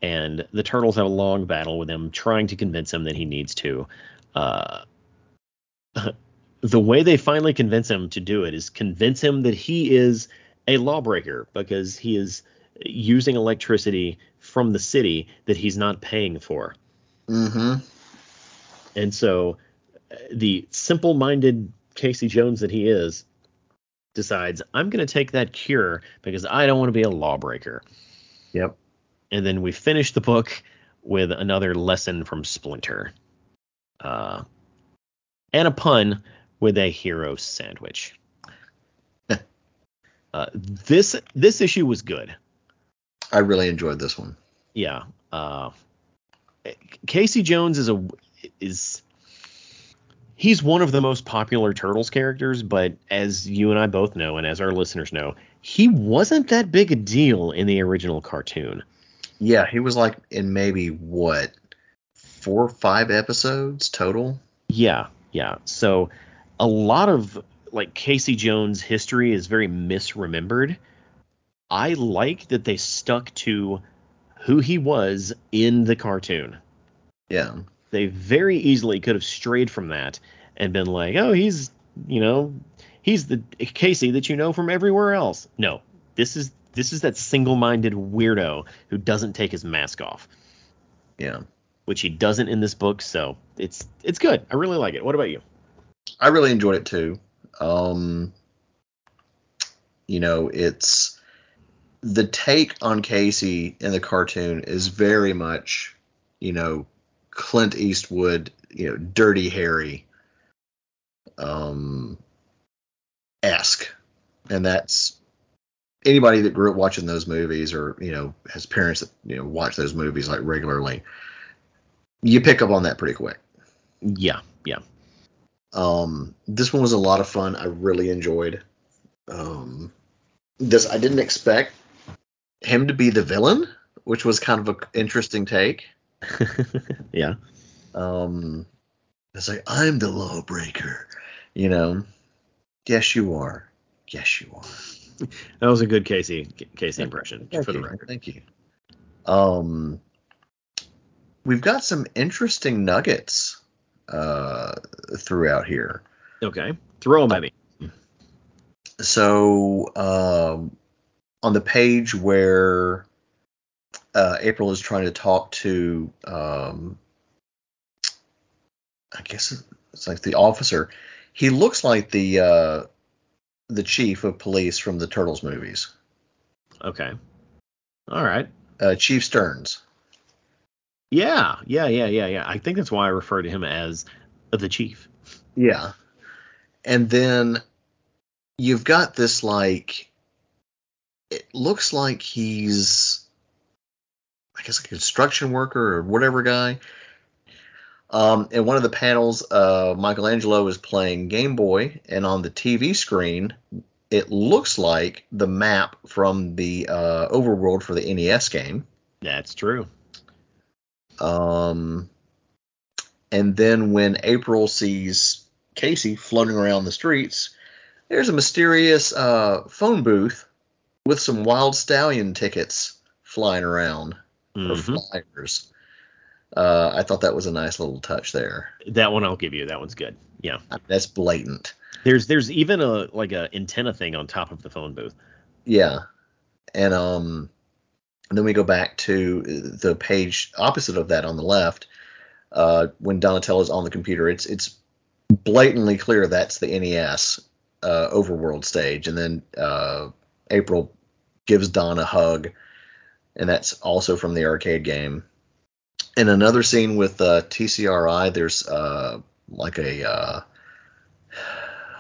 and the turtles have a long battle with him, trying to convince him that he needs to. Uh, [laughs] the way they finally convince him to do it is convince him that he is a lawbreaker because he is using electricity from the city that he's not paying for. Mm-hmm. And so the simple-minded Casey Jones that he is decides, I'm going to take that cure because I don't want to be a lawbreaker. Yep. And then we finish the book with another lesson from Splinter. Uh, and a pun with a hero sandwich. [laughs] uh, this this issue was good. I really enjoyed this one. Yeah. Uh, Casey Jones is a is he's one of the most popular Turtles characters, but as you and I both know, and as our listeners know, he wasn't that big a deal in the original cartoon. Yeah, he was like in maybe what four or five episodes total. Yeah, yeah. So a lot of like Casey Jones' history is very misremembered. I like that they stuck to who he was in the cartoon. Yeah. They very easily could have strayed from that and been like, "Oh, he's, you know, he's the Casey that you know from everywhere else." No. This is this is that single-minded weirdo who doesn't take his mask off, Yeah. which he doesn't in this book, so it's it's good. I really like it. What about you? I really enjoyed it too. Um, you know, it's the take on Casey in the cartoon is very much, you know, Clint Eastwood, you know, Dirty Harry, um, esque, and that's anybody that grew up watching those movies or you know has parents that you know watch those movies like regularly. You pick up on that pretty quick. Yeah, yeah. Um, this one was a lot of fun. I really enjoyed. Um, this I didn't expect him to be the villain, which was kind of an interesting take. [laughs] yeah. Um, it's like I'm the lawbreaker, you know. Yes, you are. Yes, you are. [laughs] That was a good Casey Casey impression Thank for the record. Thank you. Um, we've got some interesting nuggets uh, throughout here. Okay. Throw them at me. so um, on the page where uh, April is trying to talk to, um, I guess it's like the officer. He looks like the uh, the chief of police from the Turtles movies, Okay. All right. uh, Chief Sterns. Yeah, yeah, yeah, yeah, yeah. I think that's why I refer to him as the chief. Yeah. And then you've got this like it looks like he's guess a construction worker or whatever guy. Um, in one of the panels, uh, Michelangelo is playing Game Boy, and on the TV screen, it looks like the map from the uh, overworld for the NES game. That's true. Um, and then when April sees Casey floating around the streets, there's a mysterious uh, phone booth with some Wild Stallion tickets flying around or Mhm. flyers. Uh, I thought that was a nice little touch there. That one I'll give you. That one's good. Yeah. That's blatant. There's there's even a like a antenna thing on top of the phone booth. Yeah. And um and then we go back to the page opposite of that on the left. Uh, when Donatello's on the computer, it's it's blatantly clear that's the NES uh, overworld stage, and then uh, April gives Don a hug, and that's also from the arcade game. In another scene with uh, TCRI, there's uh, like a uh,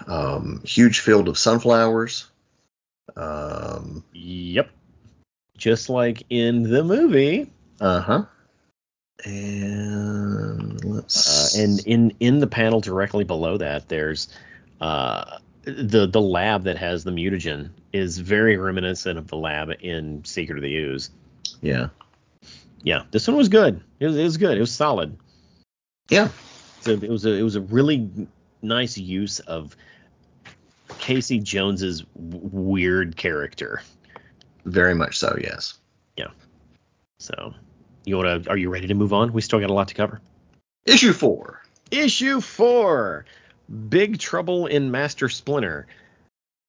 um, huge field of sunflowers. Um, Yep. Just like in the movie. uh huh. And let's Uh, and in in the panel directly below that, there's uh, the the lab that has the mutagen is very reminiscent of the lab in Secret of the Ooze. Yeah, Yeah, this one was good. It was, it was good. It was solid. yeah, So it was a it was a really nice use of Casey Jones's w- weird character. very much so. Yes. Yeah. So you wanna are you ready to move on? We still got a lot to cover. Issue four. Issue four, Big Trouble in Master Splinter.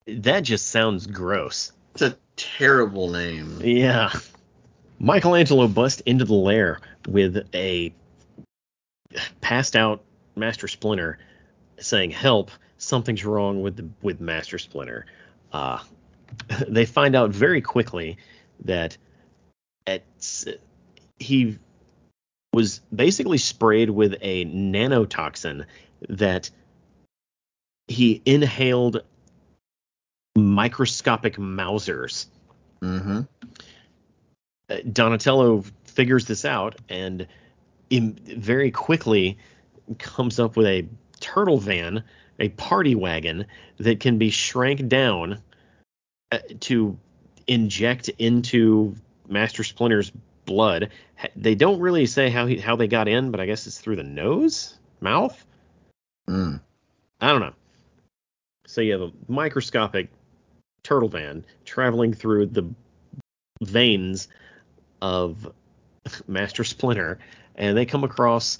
That just sounds gross. It's a terrible name. Yeah. Michelangelo busts into the lair with a passed out Master Splinter saying, Help, something's wrong with the with Master Splinter. Uh [laughs] they find out very quickly that at he was basically sprayed with a nanotoxin that he inhaled microscopic Mousers Mm-hmm. Donatello figures this out and very quickly comes up with a turtle van, a party wagon that can be shrank down uh, to inject into Master Splinter's blood. They don't really say how he how they got in, but I guess it's through the nose, mouth. Mm. I don't know. So you have a microscopic turtle van traveling through the veins of [laughs] Master Splinter, and they come across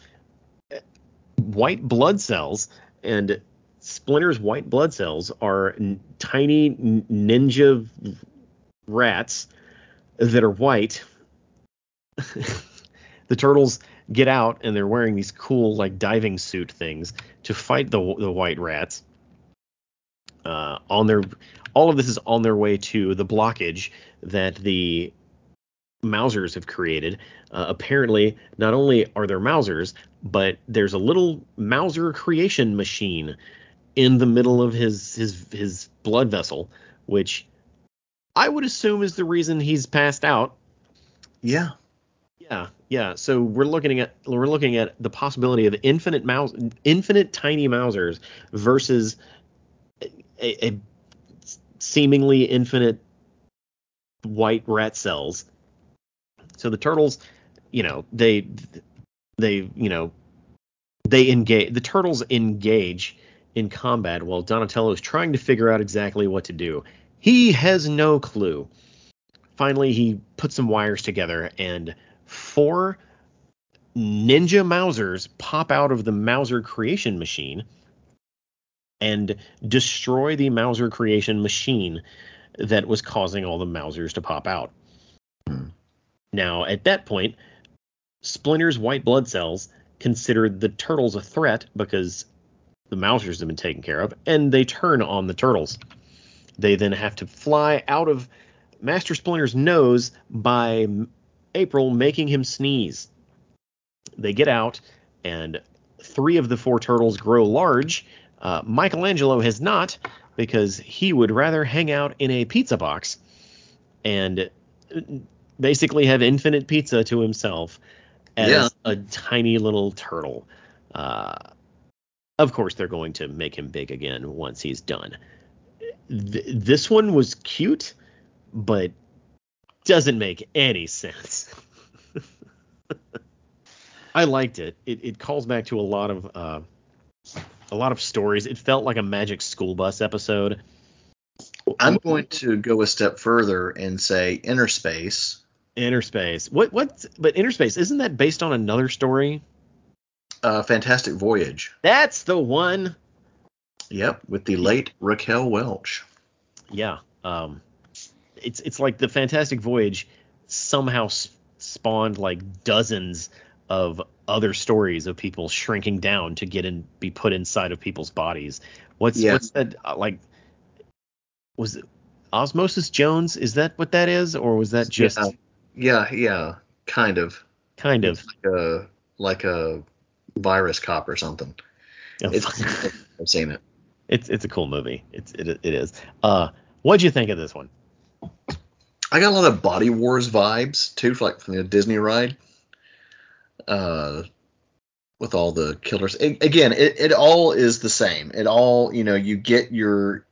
white blood cells, and Splinter's white blood cells are n- tiny ninja rats that are white. [laughs] the turtles get out and they're wearing these cool like diving suit things to fight the the white rats. Uh, on their all of this is on their way to the blockage that the Mousers have created. Uh, apparently, not only are there Mousers, but there's a little Mouser creation machine in the middle of his his his blood vessel, which I would assume is the reason he's passed out. Yeah. Yeah, yeah. So we're looking at we're looking at the possibility of infinite mouse, infinite tiny Mousers versus a, a seemingly infinite white rat cells. So the turtles, you know, they they you know they engage the turtles engage in combat while Donatello is trying to figure out exactly what to do. He has no clue. Finally, he puts some wires together and four ninja Mousers pop out of the Mouser creation machine and destroy the Mouser creation machine that was causing all the Mousers to pop out. Now, at that point, Splinter's white blood cells considered the turtles a threat because the Mousers have been taken care of, and they turn on the turtles. They then have to fly out of Master Splinter's nose by April, making him sneeze. They get out, and three of the four turtles grow large. Uh, Michelangelo has not, because he would rather hang out in a pizza box and uh, basically have infinite pizza to himself as Yeah. a tiny little turtle. Uh, of course, they're going to make him big again once he's done. Th- this one was cute, but doesn't make any sense. [laughs] I liked it. it. It calls back to a lot of uh, a lot of stories. It felt like a Magic School Bus episode. I'm going to go a step further and say Innerspace. Innerspace. What what? But Innerspace isn't that based on another story? Uh, Fantastic Voyage. That's the one. Yep, with the late Raquel Welch. Yeah. Um, it's it's like the Fantastic Voyage somehow s- spawned like dozens of other stories of people shrinking down to get in, be put inside of people's bodies. What's Yeah. what's that uh, like? Was it Osmosis Jones? Is that what that is, or was that just Yeah. Yeah, yeah, kind of. kind of? Like a, like a virus cop or something. It's, [laughs] I've seen it. it's it's a cool movie. It's it, it is. Uh, what'd you think of this one? I got a lot of Body Wars vibes too, like from the Disney ride. Uh, with all the killers. A- again, it, it all is the same. It all, you know, you get your.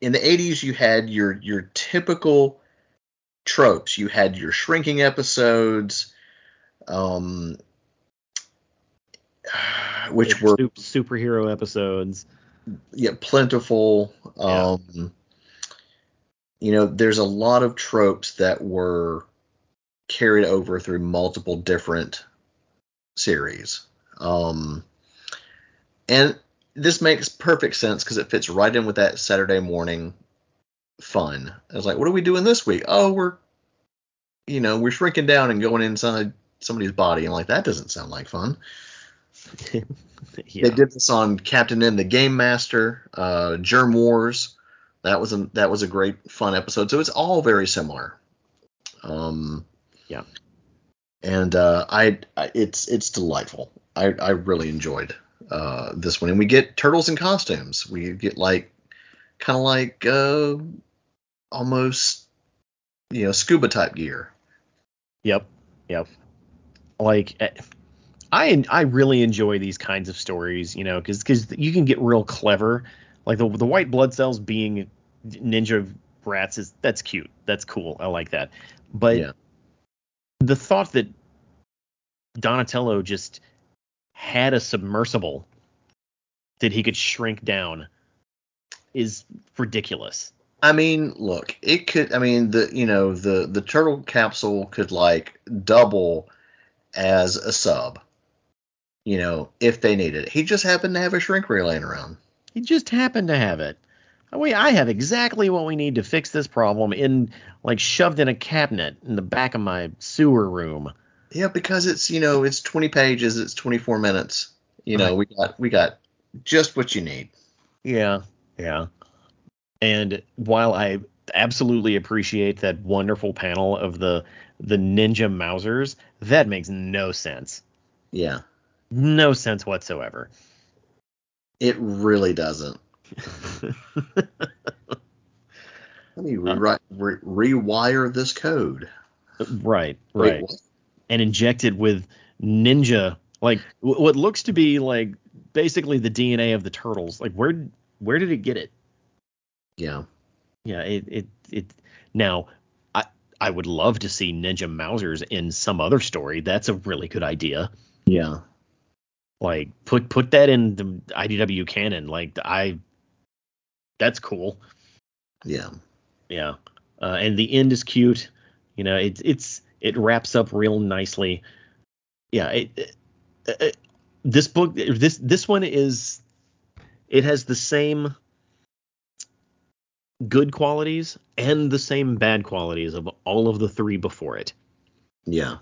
In the 80s, you had your your typical tropes. You had your shrinking episodes, um, which were Sup- superhero episodes. yeah, plentiful. Yeah. Um, you know, there's a lot of tropes that were carried over through multiple different series. Um, and this makes perfect sense because it fits right in with that Saturday morning fun. I was like, what are we doing this week? Oh, we're, you know, we're shrinking down and going inside somebody's body. I'm like, that doesn't sound like fun. [laughs] yeah. They did this on Captain N, the Game Master, uh, Germ Wars. That was a that was a great fun episode. So it's all very similar. Um, Yeah. And uh, I, I it's it's delightful. I I really enjoyed uh, this one, and we get turtles in costumes. We get like kind of like uh, almost you know scuba type gear. Yep. Yep. Like eh, I I really enjoy these kinds of stories, you know, because because you can get real clever. Like the the white blood cells being ninja rats is that's cute, that's cool, I like that. But Yeah. the thought that Donatello just had a submersible that he could shrink down is ridiculous. I mean, look, it could. I mean, the you know the the turtle capsule could like double as a sub. You know, if they needed it. He just happened to have a shrink ray laying around. He just happened to have it. Wait, I have exactly what we need to fix this problem in like shoved in a cabinet in the back of my sewer room. Yeah, because it's you know it's 20 pages, it's 24 minutes. You know, Right. we got we got just what you need. Yeah, yeah. And while I absolutely appreciate that wonderful panel of the the ninja Mousers, that makes no sense. Yeah, No sense whatsoever. it really doesn't. [laughs] Let me uh, rewrite, re- rewire this code. right, right. what? and it with ninja like w- what looks to be like basically the DNA of the turtles. Like where where did it get it? Yeah, Yeah, it it it now I I would love to see Ninja Mousers in some other story. That's a really good idea. yeah, Like put put that in the IDW canon. Like I that's cool. yeah. Yeah. Uh, and the end is cute. You know, it's it's it wraps up real nicely. Yeah. It, it, it- this book, this this one is, it has the same good qualities and the same bad qualities of all of the three before it. Yeah,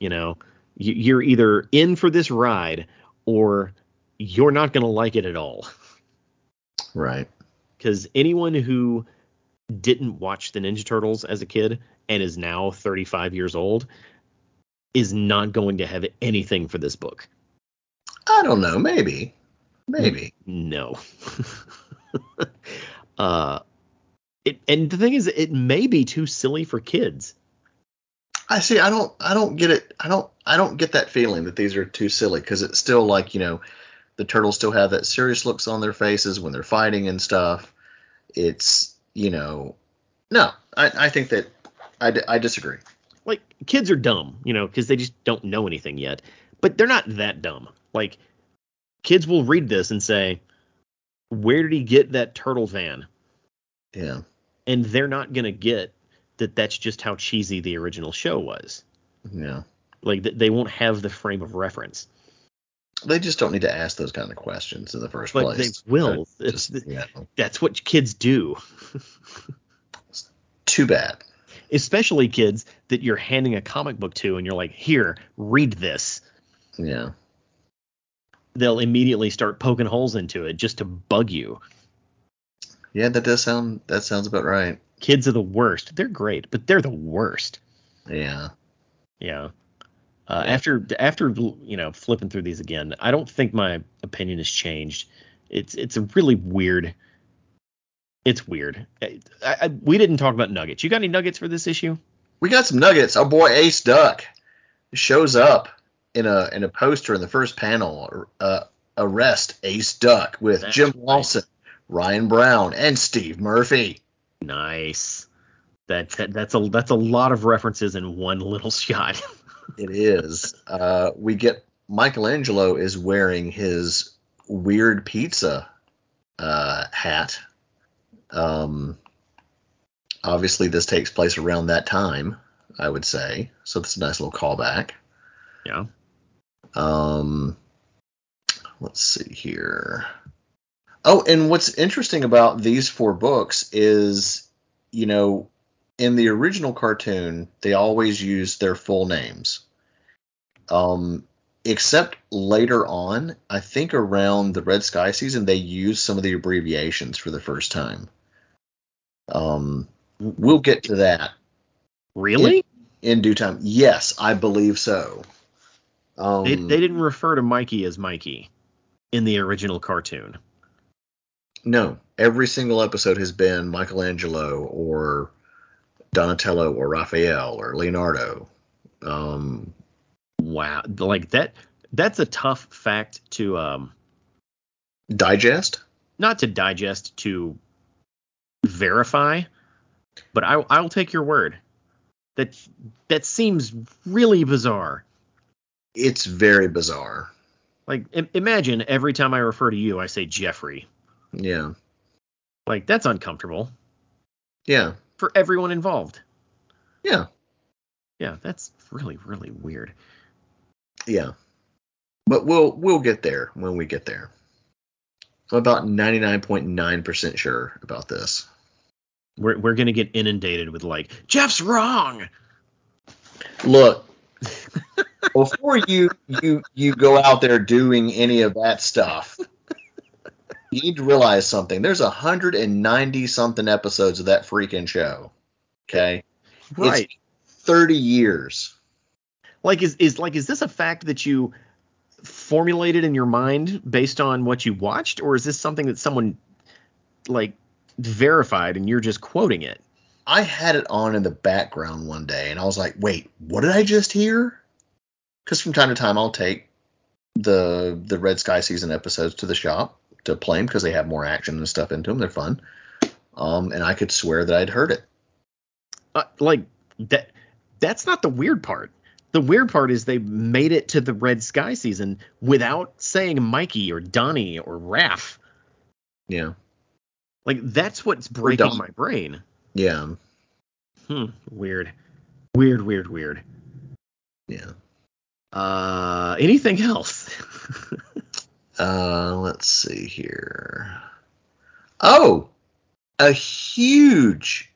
You know, You- you're either in for this ride or you're not going to like it at all. right. because anyone who didn't watch the Ninja Turtles as a kid and is now 35 years old is not going to have anything for this book. I don't know. Maybe, maybe. No. [laughs] uh, it, and the thing is, it may be too silly for kids. I see. I don't. I don't get it. I don't. I don't get that feeling that these are too silly because it's still like you know, the turtles still have that serious looks on their faces when they're fighting and stuff. It's you know, no. I, I think that I, I disagree. Like kids are dumb, you know, because they just don't know anything yet. But they're not that dumb. Like kids will read this and say, "Where did he get that turtle van?" Yeah. And they're not going to get that that's just how cheesy the original show was. Yeah. Like they won't have the frame of reference, They just don't need to ask those kind of questions in the first but place. they will. Just, yeah. that's what kids do, Too bad. especially kids that you're handing a comic book to and you're like, "Here, read this." Yeah. They'll immediately start poking holes into it just to bug you. Yeah, that does sound. That sounds about right. Kids are the worst. They're great, but they're the worst. Yeah. Yeah. Uh, Yeah. After after you know flipping through these again, I don't think my opinion has changed. It's it's a really weird. It's weird. I, I, we didn't talk about nuggets. You got any nuggets for this issue? We got some nuggets. Our boy Ace Duck shows up in a in a poster in the first panel. Uh, arrest Ace Duck with That's Jim right. Ryan Brown, and Steve Murphy. Nice. That, that that's a that's a lot of references in one little [laughs] shot. It is. Uh, we get Michelangelo is wearing his weird pizza uh, hat. Um, obviously, this takes place around that time, I would say. So that's a nice little callback. yeah. Um, let's see here. Oh, and what's interesting about these four books is, you know, in the original cartoon, they always use their full names. Um, except later on, I think around the Red Sky season, they use some of the abbreviations for the first time. Um, we'll get to that Really? in due time. Yes, I believe so. Um, they they didn't refer to Mikey as Mikey in the original cartoon. No, every single episode has been Michelangelo or Donatello or Raphael or Leonardo. Um, Wow. Like that that's a tough fact to um Digest. not to digest to verify, but I I'll take your word. That that seems really bizarre. It's very bizarre. Like I- imagine every time I refer to you, I say Jeffrey. Yeah. Like that's uncomfortable Yeah. for everyone involved. Yeah. Yeah, that's really really weird. Yeah. But we'll we'll get there when we get there. I'm about 99.9% sure about this. We're we're gonna get inundated with like Jeff's wrong. Look, [laughs] before you you you go out there doing any of that stuff, you need to realize something. There's 190 something episodes of that freaking show. Okay? Right. It's 30 years. Like is is like is this a fact that you formulated in your mind based on what you watched, or is this something that someone like verified and you're just quoting it? I had it on in the background one day and I was like, wait, what did I just hear? Because from time to time I'll take the the Red Sky season episodes to the shop to play them because they have more action and stuff into them. They're fun. Um, and I could swear that I'd heard it. Uh, like that that's not the weird part. The weird part is they made it to the Red Sky season without saying Mikey or Donnie or Raph. Yeah. Like that's what's breaking my brain. Yeah. Hmm. Weird. Weird. Weird. Weird. Yeah. Uh, anything else? [laughs] Uh, let's see here. Oh, a huge.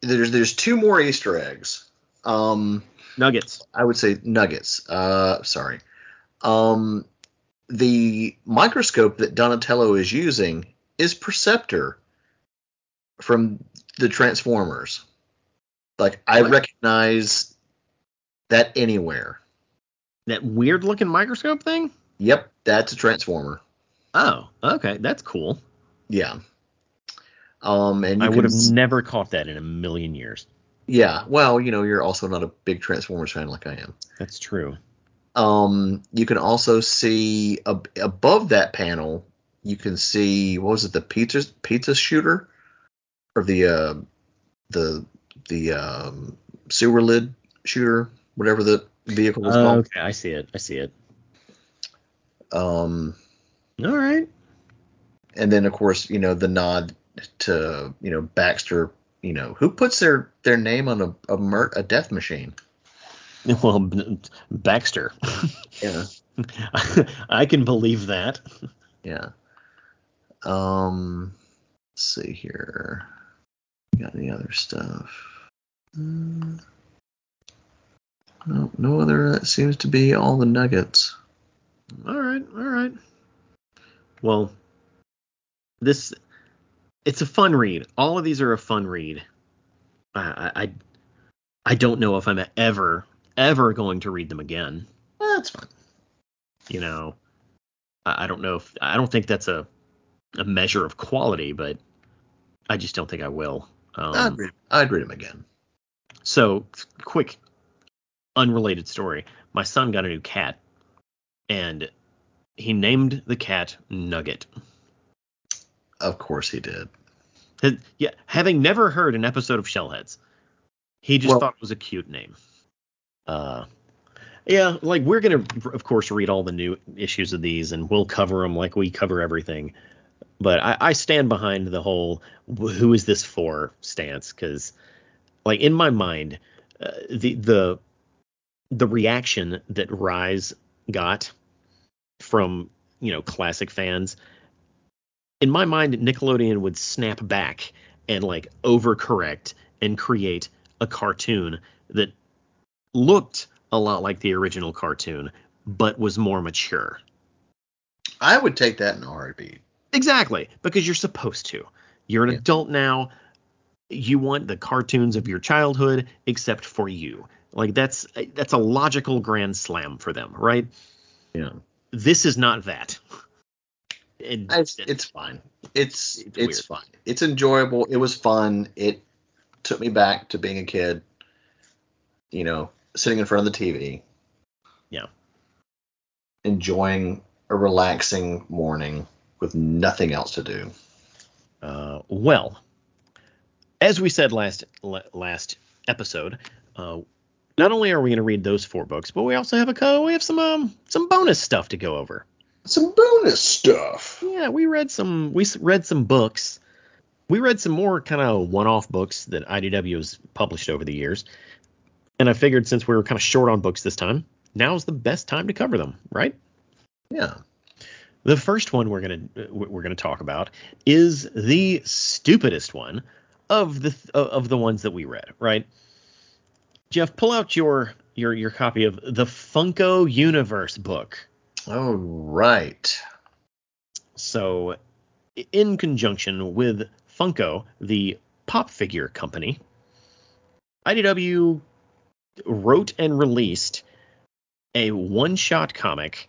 There's there's two more Easter eggs. Um, Nuggets. I would say nuggets. Uh, sorry. Um, the microscope that Donatello is using is Perceptor from the Transformers. Like I recognize that anywhere. That weird looking microscope thing? Yep, that's a Transformer. Oh, okay. That's cool. Yeah. Um, and you I would have s- never caught that in a million years. Yeah, well, you know, you're also not a big Transformers fan like I am. That's true. Um, you can also see ab- above that panel, you can see what was it, the pizza pizza shooter, or the uh, the the um, sewer lid shooter, whatever the vehicle was Oh, called. okay, I see it. I see it. Um, All right. and then of course, you know, the nod to you know Baxter. You know, who puts their their name on a a, mur- a death machine? [laughs] Well, B- Baxter. [laughs] Yeah. [laughs] I can believe that. Yeah. Um, let's see here. Got any other stuff? Mm, no, no other. That seems to be all the nuggets. All right. All right. Well, this it's a fun read. All of these are a fun read. I I I don't know if I'm ever ever going to read them again. Well, that's fine. you know I, I don't know if I don't think that's a a measure of quality, but I just don't think I will. Um, I'd read. I'd read them again. so quick, unrelated story. My son got a new cat, and he named the cat Nugget. Of course he did. His- yeah, having never heard an episode of Shellheads, he just Well- thought it was a cute name. Uh, yeah, like we're gonna, of course, read all the new issues of these, and we'll cover them like we cover everything. But I, I stand behind the whole "who is this for" stance because, like in my mind, uh, the the the reaction that Rise got from you know classic fans in my mind, Nickelodeon would snap back and like overcorrect and create a cartoon that looked a lot like the original cartoon, but was more mature. I would take that in a heartbeat. Exactly, because you're supposed to. You're an Yeah. adult now. You want the cartoons of your childhood, except for you. Like that's that's a logical grand slam for them, right? Yeah. This is not that. And It's, it's fine. It's It's it's, fine. It's enjoyable. It was fun. It took me back to being a kid. You know, sitting in front of the TV. Yeah. enjoying a relaxing morning with nothing else to do. Uh, well, as we said last last episode, uh, not only are we going to read those four books, but we also have a co. we have some um, some bonus stuff to go over. Some bonus stuff. Yeah, we read some we read some books. We read some more kind of one-off books that IDW has published over the years. And I figured since we were kind of short on books this time, now's the best time to cover them, right? Yeah. The first one we're gonna we're gonna talk about is the stupidest one of the of the ones that we read, right? Jeff, pull out your your your copy of the Funko Universe book. All right. So, in conjunction with Funko, the pop figure company, IDW wrote and released a one-shot comic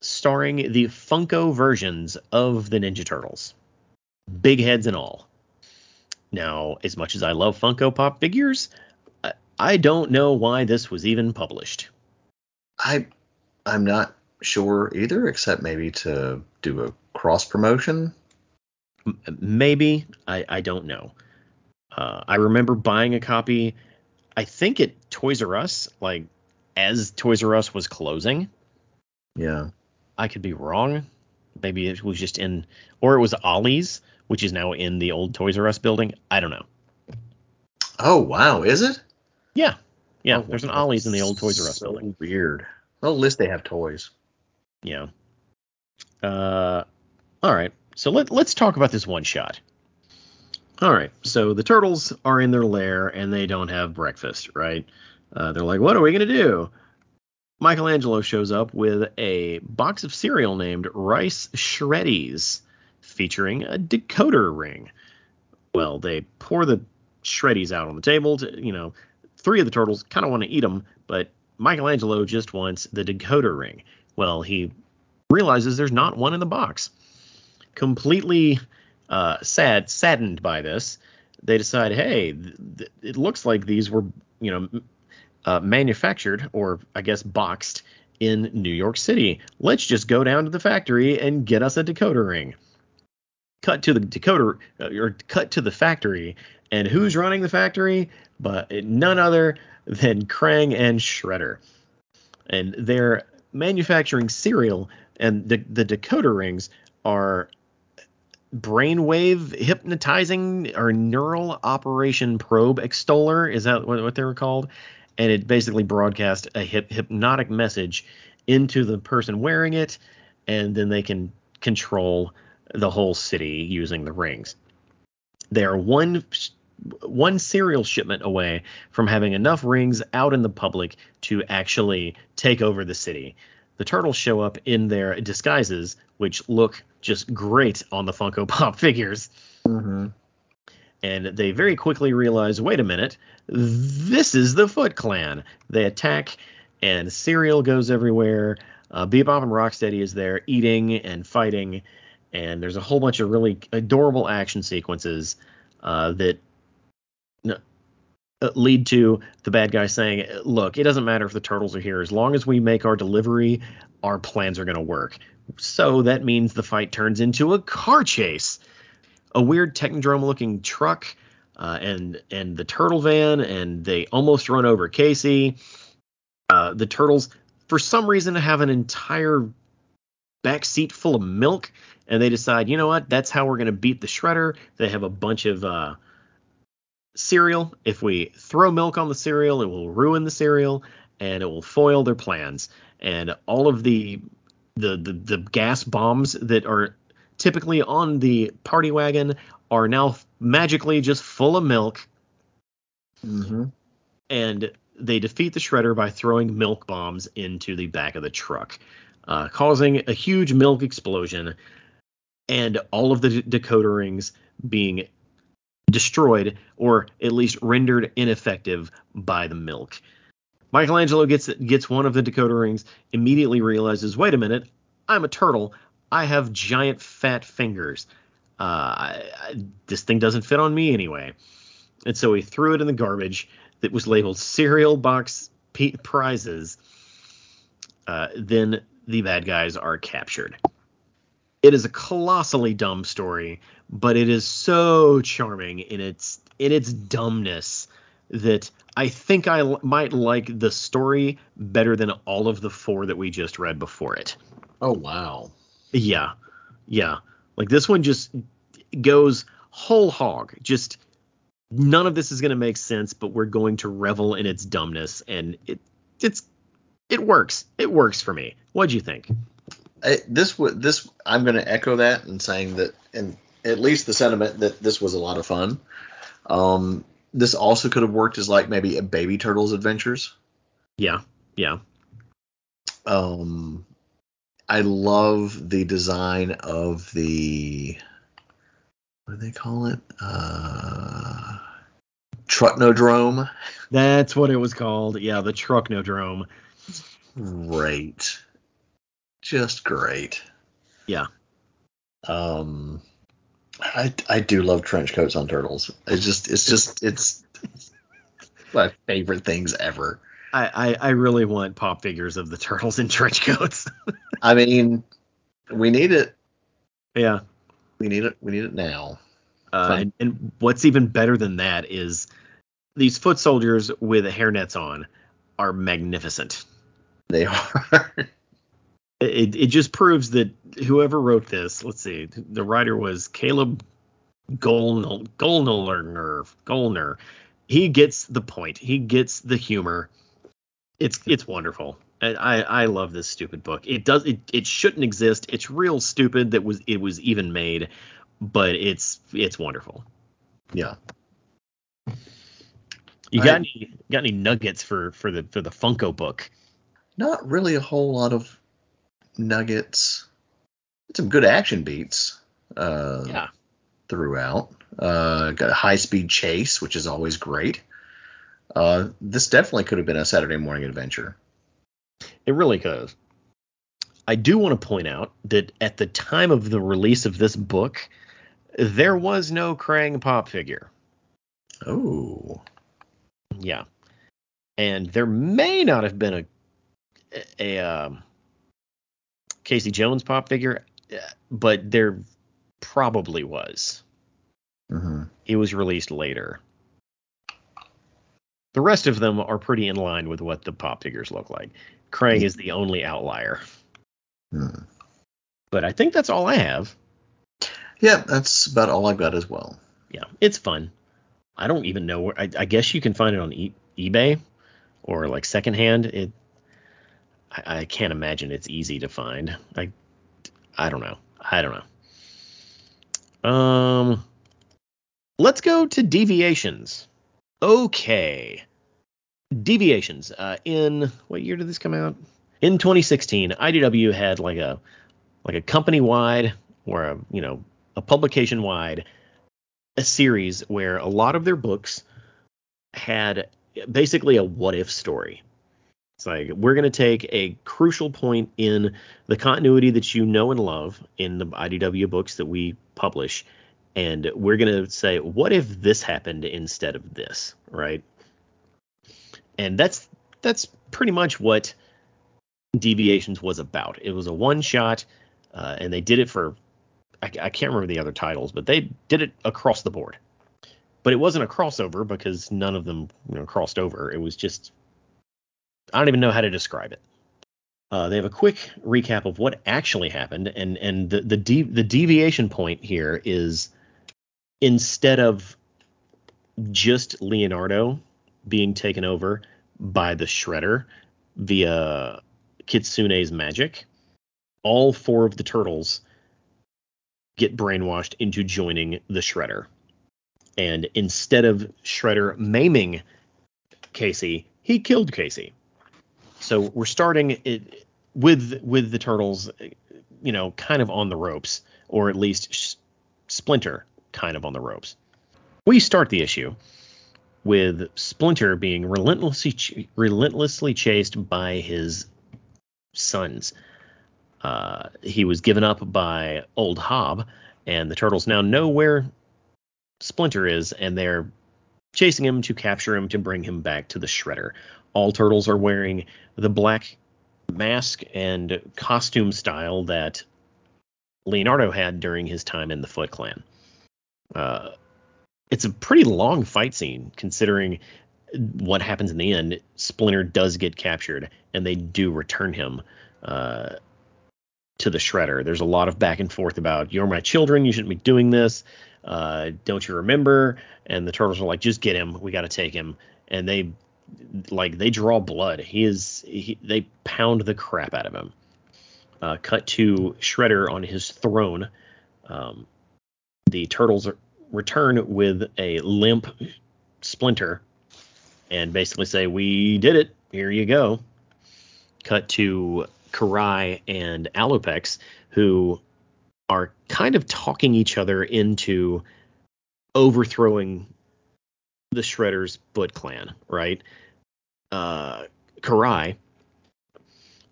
starring the Funko versions of the Ninja Turtles, big heads and all. Now, as much as I love Funko Pop figures, I don't know why this was even published. I I'm not sure either, except maybe to do a cross promotion. Maybe I I don't know. Uh, I remember buying a copy. I think at Toys R Us, like as Toys R Us was closing. Yeah. I could be wrong. Maybe it was just in, or it was Ollie's, which is now in the old Toys R Us building. I don't know. Oh wow, is it? Yeah, yeah. Oh, there's an Ollie's in the old Toys R Us so building. Weird. Well, at least they have toys. Yeah. Uh, all right. So let let's talk about this one shot. All right. So the turtles are in their lair and they don't have breakfast, right? Uh, they're like, what are we gonna do? Michelangelo shows up with a box of cereal named Rice Shreddies, featuring a decoder ring. Well, they pour the Shreddies out on the table. To, you know, three of the turtles kind of want to eat them, but Michelangelo just wants the decoder ring. Well, he realizes there's not one in the box. Completely uh, sad, saddened by this, they decide, hey, th- th- it looks like these were, you know, uh, manufactured or I guess boxed in New York City. Let's just go down to the factory and get us a decoder ring. Cut to the decoder uh, or cut to the factory, and who's running the factory? But none other than Krang and Shredder. And they're manufacturing cereal, and the, the decoder rings are brainwave hypnotizing or neural operation probe extoller. Is that what, what they were called? and it basically broadcasts a hip, hypnotic message into the person wearing it, and then they can control the whole city using the rings. They are one one cereal shipment away from having enough rings out in the public to actually take over the city. The turtles show up in their disguises, which look just great on the Funko Pop [laughs] figures. Mm-hmm and they very quickly realize wait a minute, this is the Foot Clan. They attack, and cereal goes everywhere. Uh, Bebop and Rocksteady is there eating and fighting, and there's a whole bunch of really adorable action sequences uh, that lead to the bad guy saying, "Look, it doesn't matter if the turtles are here. As long as we make our delivery, our plans are going to work." So that means the fight turns into a car chase a weird Technodrome looking truck uh, and and the turtle van, and they almost run over Casey. Uh, the turtles, for some reason, have an entire back seat full of milk, and they decide, you know what, that's how we're going to beat the shredder. They have a bunch of uh, cereal. If we throw milk on the cereal, it will ruin the cereal, and it will foil their plans. And all of the the, the, the gas bombs that are typically on the party wagon are now magically just full of milk. Mm-hmm. And they defeat the shredder by throwing milk bombs into the back of the truck, uh, causing a huge milk explosion and all of the decoder rings being destroyed or at least rendered ineffective by the milk. Michelangelo gets gets one of the decoder rings, immediately realizes, wait a minute, I'm a turtle. I have giant fat fingers. Uh, I, I, this thing doesn't fit on me anyway. And so he threw it in the garbage that was labeled cereal box p- prizes. Uh, then the bad guys are captured. It is a colossally dumb story, but it is so charming in its in its dumbness that I think I l- might like the story better than all of the four that we just read before it. Oh wow. Yeah. Yeah. Like this one just goes whole hog. Just none of this is going to make sense, but we're going to revel in its dumbness and it it's it works. It works for me. What do you think? I, this would this I'm going to echo that and saying that and at least the sentiment that this was a lot of fun. Um, this also could have worked as like maybe a baby turtles adventures. Yeah. Yeah. Um, I love the design of the what do they call it? Uh, Trucknodrome. That's what it was called. Yeah, the Trucknodrome. Great, just great. Yeah. Um, I I do love trench coats on turtles. It's just it's just it's [laughs] my favorite things ever. I, I, I really want pop figures of the turtles in trench coats. [laughs] I mean, we need it. yeah. We need it. We need it now. Uh, and, and what's even better than that is these foot soldiers with hairnets on are magnificent. They [laughs] are. It, it just proves that whoever wrote this, let's see, the writer was Caleb Goellner, Goellner, Goellner. He gets the point. He gets the humor. It's it's wonderful. I I love this stupid book. It does it it shouldn't exist. It's real stupid that was it was even made, but it's it's wonderful. yeah. You got I- any got any nuggets for for the for the Funko book? Not really a whole lot of nuggets. Some good action beats. Uh, Yeah. throughout. Uh, got a high speed chase, which is always great. Uh, this definitely could have been a Saturday morning adventure. It really could. I do want to point out that at the time of the release of this book, there was no Krang pop figure. Oh, Yeah. And there may not have been a a, um, Casey Jones pop figure, but there probably was. hmm It was released later. The rest of them are pretty in line with what the pop figures look like. Krang is the only outlier. Hmm. But I think that's all I have. yeah, that's about all I've got as well. Yeah, it's fun. I don't even know where. I, I guess you can find it on e- eBay or like secondhand. It. I, I can't imagine it's easy to find. I. I don't know. I don't know. Um. Let's go to deviations. Okay. Deviations. Uh, in what year did this come out? In 2016, IDW had like a like a company wide or a you know a publication wide a series where a lot of their books had basically a what if story. It's like we're going to take a crucial point in the continuity that you know and love in the IDW books that we publish, and we're going to say, what if this happened instead of this, right? And that's that's pretty much what Deviations was about. It was a one shot, uh, and they did it for I, I can't remember the other titles, but they did it across the board. But it wasn't a crossover because none of them you know, crossed over. It was just I don't even know how to describe it. Uh, they have a quick recap of what actually happened, and and the the, de- the deviation point here is instead of just Leonardo being taken over by the Shredder via Kitsune's magic, all four of the turtles get brainwashed into joining the Shredder. And instead of Shredder maiming Casey, he killed Casey. So we're starting it with with the turtles, you know, kind of on the ropes, or at least Splinter kind of on the ropes. We start the issue with Splinter being relentlessly ch- relentlessly chased by his sons. Uh, he was given up by Old Hob, and the turtles now know where Splinter is, and they're chasing him to capture him to bring him back to the Shredder. All turtles are wearing the black mask and costume style that Leonardo had during his time in the Foot Clan. Uh, it's a pretty long fight scene considering what happens in the end. Splinter does get captured, and they do return him uh, to the Shredder. There's a lot of back and forth about you're my children, you shouldn't be doing this. Uh, don't you remember? And the turtles are like, just get him, we got to take him. And they like they draw blood. He is he, they pound the crap out of him. Uh, cut to Shredder on his throne. Um, the turtles return with a limp Splinter and basically say, "We did it. Here you go." Cut to Karai and Alopex, who are kind of talking each other into overthrowing the Shredder's Foot Clan, right? Uh, Karai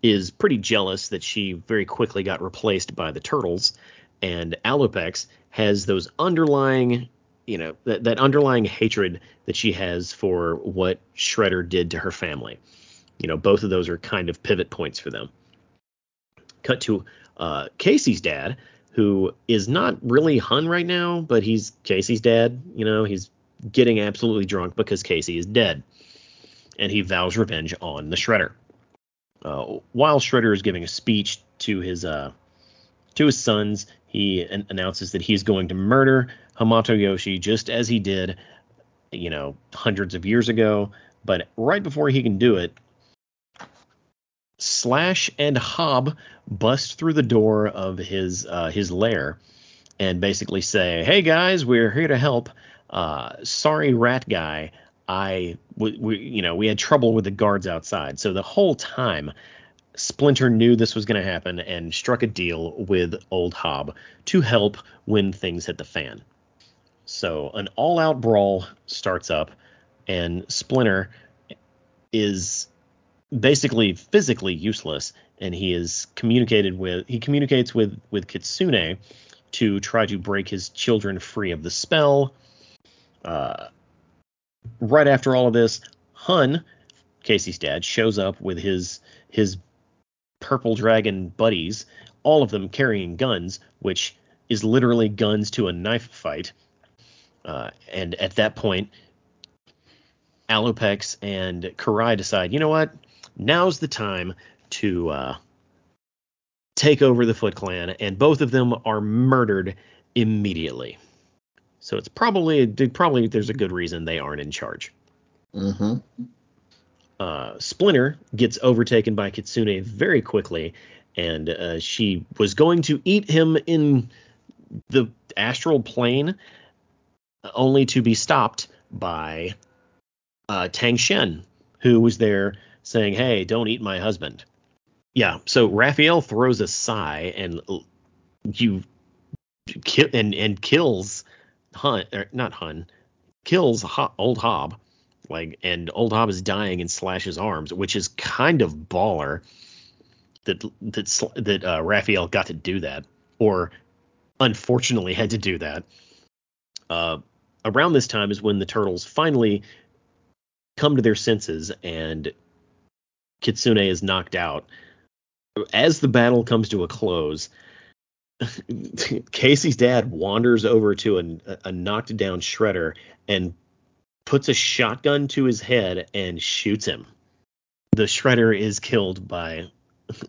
is pretty jealous that she very quickly got replaced by the Turtles, and Alopex has those underlying, you know, that, that underlying hatred that she has for what Shredder did to her family. You know, both of those are kind of pivot points for them. Cut to uh, Casey's dad, who is not really Hun right now, but he's Casey's dad. You know, he's getting absolutely drunk because Casey is dead, and he vows revenge on the Shredder. Uh, while Shredder is giving a speech to his uh, to his sons, he an- announces that he's going to murder Hamato Yoshi just as he did, you know, hundreds of years ago. But right before he can do it, Slash and Hob bust through the door of his uh, his lair and basically say, "Hey guys, we're here to help. Uh, sorry, rat guy. I, we, we, you know, we had trouble with the guards outside. So the whole time, Splinter knew this was going to happen and struck a deal with Old Hob to help when things hit the fan. So an all-out brawl starts up, and Splinter is basically physically useless, and he is communicated with. He communicates with with Kitsune to try to break his children free of the spell. Uh, right after all of this, Hun, Casey's dad, shows up with his his purple dragon buddies, all of them carrying guns, which is literally guns to a knife fight. Uh, and at that point, Alopex and Karai decide, you know what? Now's the time to uh, take over the Foot Clan, and both of them are murdered immediately. So it's probably probably there's a good reason they aren't in charge. Mm-hmm. Uh, Splinter gets overtaken by Kitsune very quickly, and uh, she was going to eat him in the astral plane, only to be stopped by uh, Tang Shen, who was there saying, "Hey, don't eat my husband." Yeah, so Raphael throws a sai and you kill and and kills Hun, or not Hun, kills Ho- Old Hob, like, and Old Hob is dying and slashes arms, which is kind of baller that that that uh, Raphael got to do that, or unfortunately had to do that. Uh, around this time is when the turtles finally come to their senses and Kitsune is knocked out. As the battle comes to a close, [laughs] Casey's dad wanders over to a, knocked down shredder and puts a shotgun to his head and shoots him. The shredder is killed by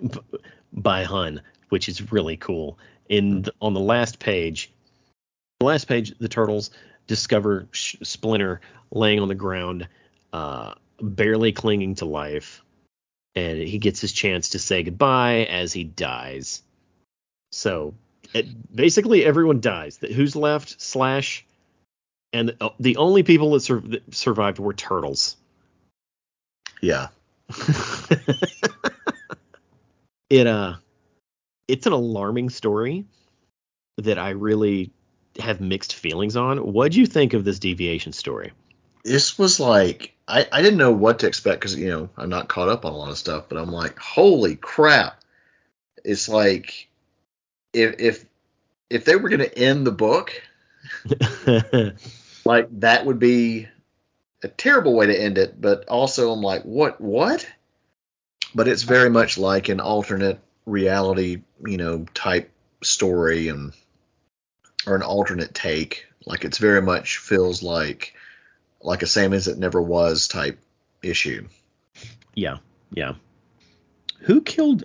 [laughs] by Hun, which is really cool. In the, on the last page, the last page, the turtles discover Sh- Splinter laying on the ground, uh, barely clinging to life, and he gets his chance to say goodbye as he dies. So it, basically, everyone dies. Who's left? Slash, and the, the only people that, sur- that survived were turtles. Yeah. [laughs] it uh, it's an alarming story that I really have mixed feelings on. What do you think of this deviation story? This was like I, I didn't know what to expect because you know I'm not caught up on a lot of stuff, but I'm like, holy crap! It's like if if if they were going to end the book, [laughs] like that would be a terrible way to end it. But also, I'm like, what what? but it's very much like an alternate reality, you know, type story and or an alternate take. Like it's very much feels like like a same as it never was type issue. Yeah, yeah. Who killed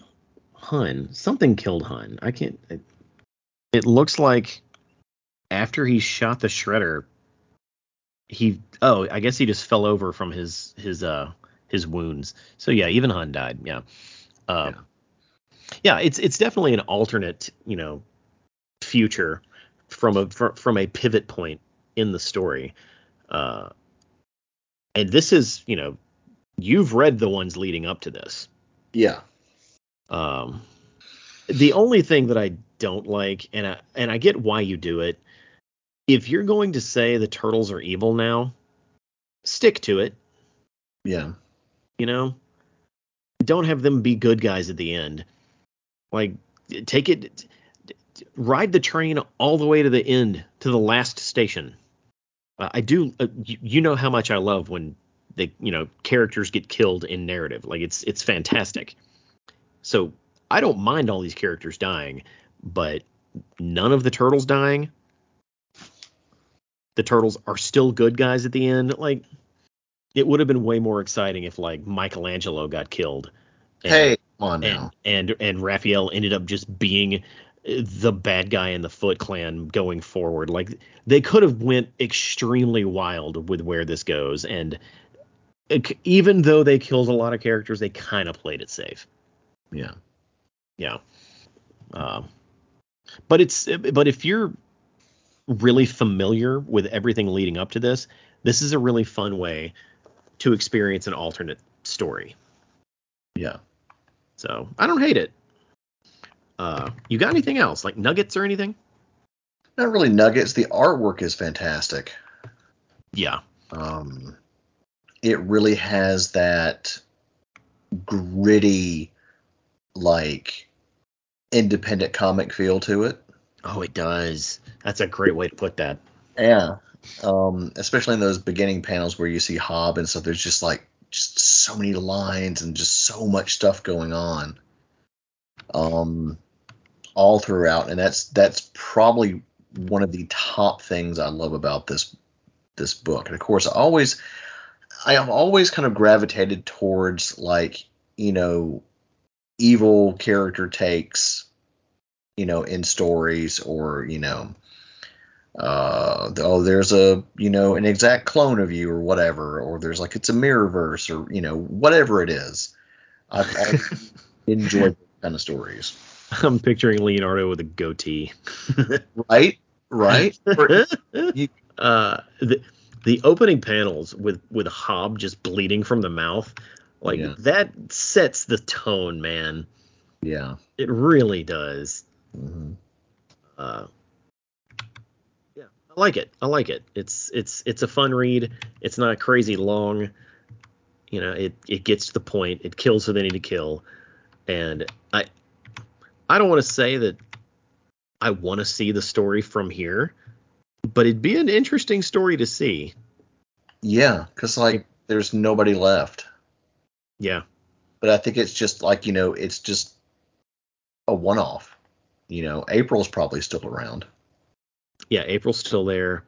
Hun? Something killed Hun. I can't. It, it looks like after he shot the shredder, he oh I guess he just fell over from his his uh his wounds. So yeah, even Hun died. Yeah. Uh, yeah. yeah, it's it's definitely an alternate you know future from a from, from a pivot point in the story. Uh, and this is you know you've read the ones leading up to this. Yeah. Um, the only thing that I don't like, and I and I get why you do it, if you're going to say the turtles are evil now, stick to it. Yeah. You know, don't have them be good guys at the end. Like, take it, ride the train all the way to the end, to the last station. Uh, I do. Uh, you, you know how much I love when the you know, characters get killed in narrative. Like it's it's fantastic. So I don't mind all these characters dying, but none of the turtles dying the turtles are still good guys at the end. Like it would have been way more exciting if like Michelangelo got killed. And, hey, on now. And, and and Raphael ended up just being the bad guy in the Foot Clan going forward. Like they could have went extremely wild with where this goes, and even though they killed a lot of characters, they kind of played it safe. Yeah, yeah. Uh, but it's but if you're really familiar with everything leading up to this, this is a really fun way to experience an alternate story. Yeah. So I don't hate it. Uh, you got anything else like nuggets or anything? Not really nuggets. The artwork is fantastic. Yeah. Um, it really has that gritty, like independent comic feel to it. Oh, it does. That's a great way to put that. Yeah. Um, especially in those beginning panels where you see Hob and stuff, there's just like just so many lines and just so much stuff going on. Um, all throughout, and that's that's probably one of the top things I love about this this book. And of course, I always I have always kind of gravitated towards like you know evil character takes you know, in stories or, you know, uh, oh, there's a, you know, an exact clone of you or whatever, or there's like it's a mirror verse or, you know, whatever it is. I've, I've [laughs] enjoyed kind of stories. I'm picturing Leonardo with a goatee. [laughs] right, right. [laughs] uh, the the opening panels with with Hob just bleeding from the mouth, like yeah. that sets the tone, man. Yeah, it really does. Mm-hmm. Uh, yeah, I like it. I like it. It's it's it's a fun read. It's not a crazy long. You know, it it gets to the point. It kills who they need to kill, and I I don't want to say that I want to see the story from here, but it'd be an interesting story to see. Yeah, because like there's nobody left. Yeah. But I think it's just like you know, it's just a one-off you know, April's probably still around. Yeah, April's still there.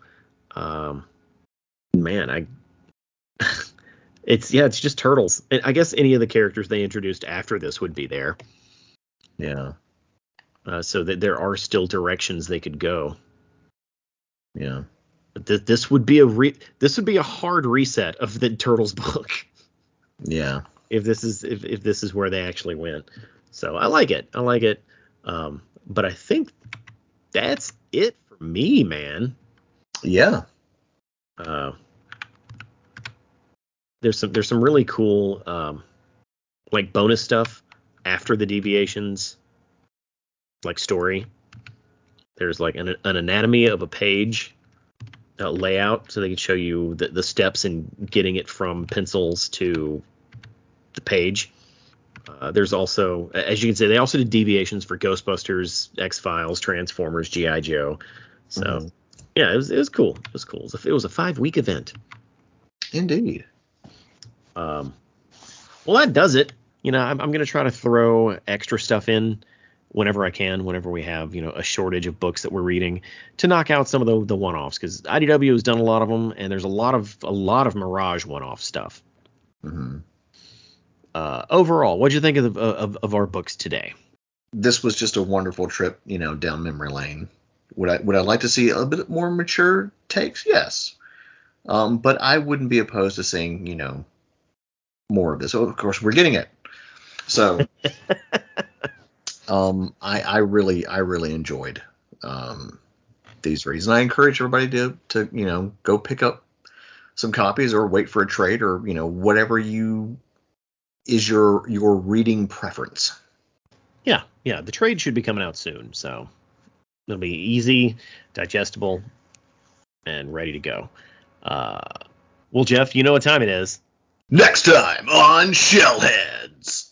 Um, man, I. [laughs] it's yeah, it's just turtles. And I guess any of the characters they introduced after this would be there. Yeah. Uh, so that there are still directions they could go. Yeah. But th- this would be a re- this would be a hard reset of the turtles [laughs] book. Yeah. If this is if, if this is where they actually went. So I like it. I like it. Um, but I think that's it for me, man. Yeah. Uh, there's some there's some really cool um, like bonus stuff after the deviations, like story. There's like an, an anatomy of a page uh, layout, so they can show you the, the steps in getting it from pencils to the page. Uh, there's also, as you can say, they also did deviations for Ghostbusters, X Files, Transformers, GI Joe. So mm-hmm. yeah, it was it was cool. It was cool. It was a, it was a five week event. Indeed. Um, well, that does it. you know, I'm, I'm going to try to throw extra stuff in whenever I can, whenever we have, you know, a shortage of books that we're reading to knock out some of the, the one-offs because IDW has done a lot of them and there's a lot of a lot of Mirage one-off stuff. Mm-hmm. Uh, overall, what'd you think of, of of our books today? This was just a wonderful trip, you know, down memory lane. Would I would I like to see a bit more mature takes? Yes, um, but I wouldn't be opposed to seeing, you know, more of this. So of course, we're getting it. So, [laughs] um, I I really I really enjoyed um, these reads, and I encourage everybody to to you know go pick up some copies or wait for a trade or you know whatever you is your your reading preference. Yeah, yeah. The trade should be coming out soon, so it'll be easy, digestible, and ready to go. Uh, well, Jeff, you know what time it is. Next time on Shellheads.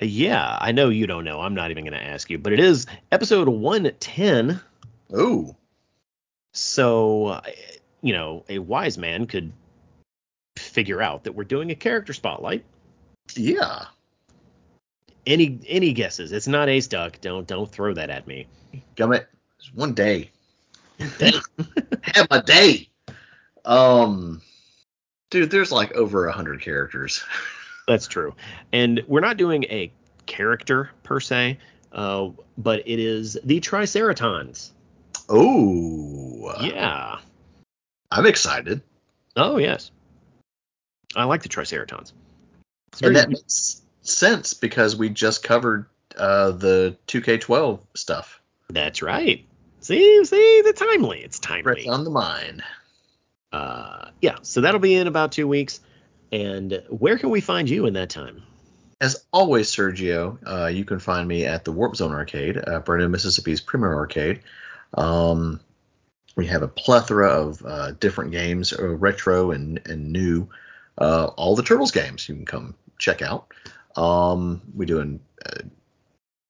Uh, yeah, I know you don't know. I'm not even going to ask you, but it is episode 110. Ooh. So, uh, you know, a wise man could figure out that we're doing a character spotlight. Yeah. Any any guesses? It's not Ace Duck. Don't don't throw that at me. Gummit. It's one day. [laughs] Have a day. Um, dude, there's like over a hundred characters. [laughs] That's true, and we're not doing a character per se, uh, but it is the Triceratons. Oh. Yeah. I'm excited. Oh yes. I like the Triceratons. And that makes sense because we just covered uh, the 2K12 stuff. That's right. See, see, the timely. It's timely. Fresh on the mind. Uh, yeah. So that'll be in about two weeks. And where can we find you in that time? As always, Sergio, uh, you can find me at the Warp Zone Arcade, uh, Vernon, Mississippi's premier arcade. Um, we have a plethora of uh, different games, uh, retro and, and new. Uh, all the Turtles games you can come check out. Um, we doing uh,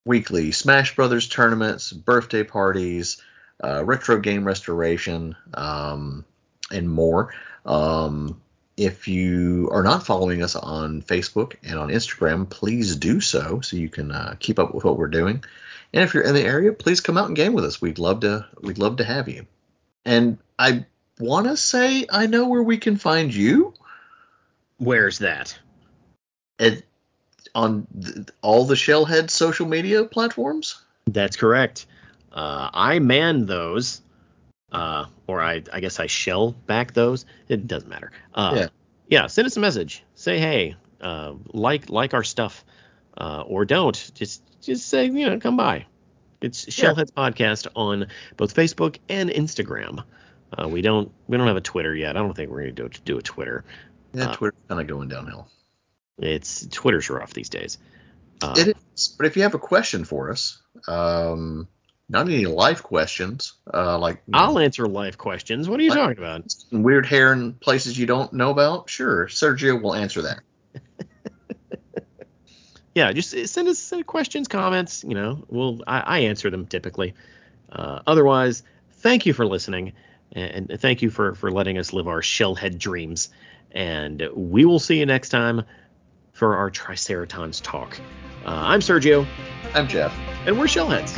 weekly Smash Brothers tournaments, birthday parties, uh, retro game restoration, um, and more. Um, if you are not following us on Facebook and on Instagram, please do so so you can uh, keep up with what we're doing. And if you're in the area, please come out and game with us. We'd love to. We'd love to have you. And I want to say I know where we can find you. Where's that? At, on th- all the Shellhead social media platforms. That's correct. Uh, I man those, uh, or I, I guess I shell back those. It doesn't matter. Uh, Yeah. yeah. Send us a message. Say hey, uh, like like our stuff, uh, or don't. Just just say you know come by. It's Yeah. Shellheads Podcast on both Facebook and Instagram. Uh, we don't we don't have a Twitter yet. I don't think we're gonna do do a Twitter. Yeah, Uh, Twitter's kind of going downhill. It's Twitter's rough these days. Uh, It is. But if you have a question for us, um, not any life questions, uh, like I'll answer live questions. What are you What? talking about? weird hair in places you don't know about, sure, Sergio will answer that. [laughs] yeah, just send us uh, questions, comments. You know, we'll I, I answer them typically. Uh, otherwise, thank you for listening, and, and thank you for for letting us live our shellhead dreams. And we will see you next time for our Triceratons talk. Uh, I'm Sergio, I'm Jeff. and we're Shellheads.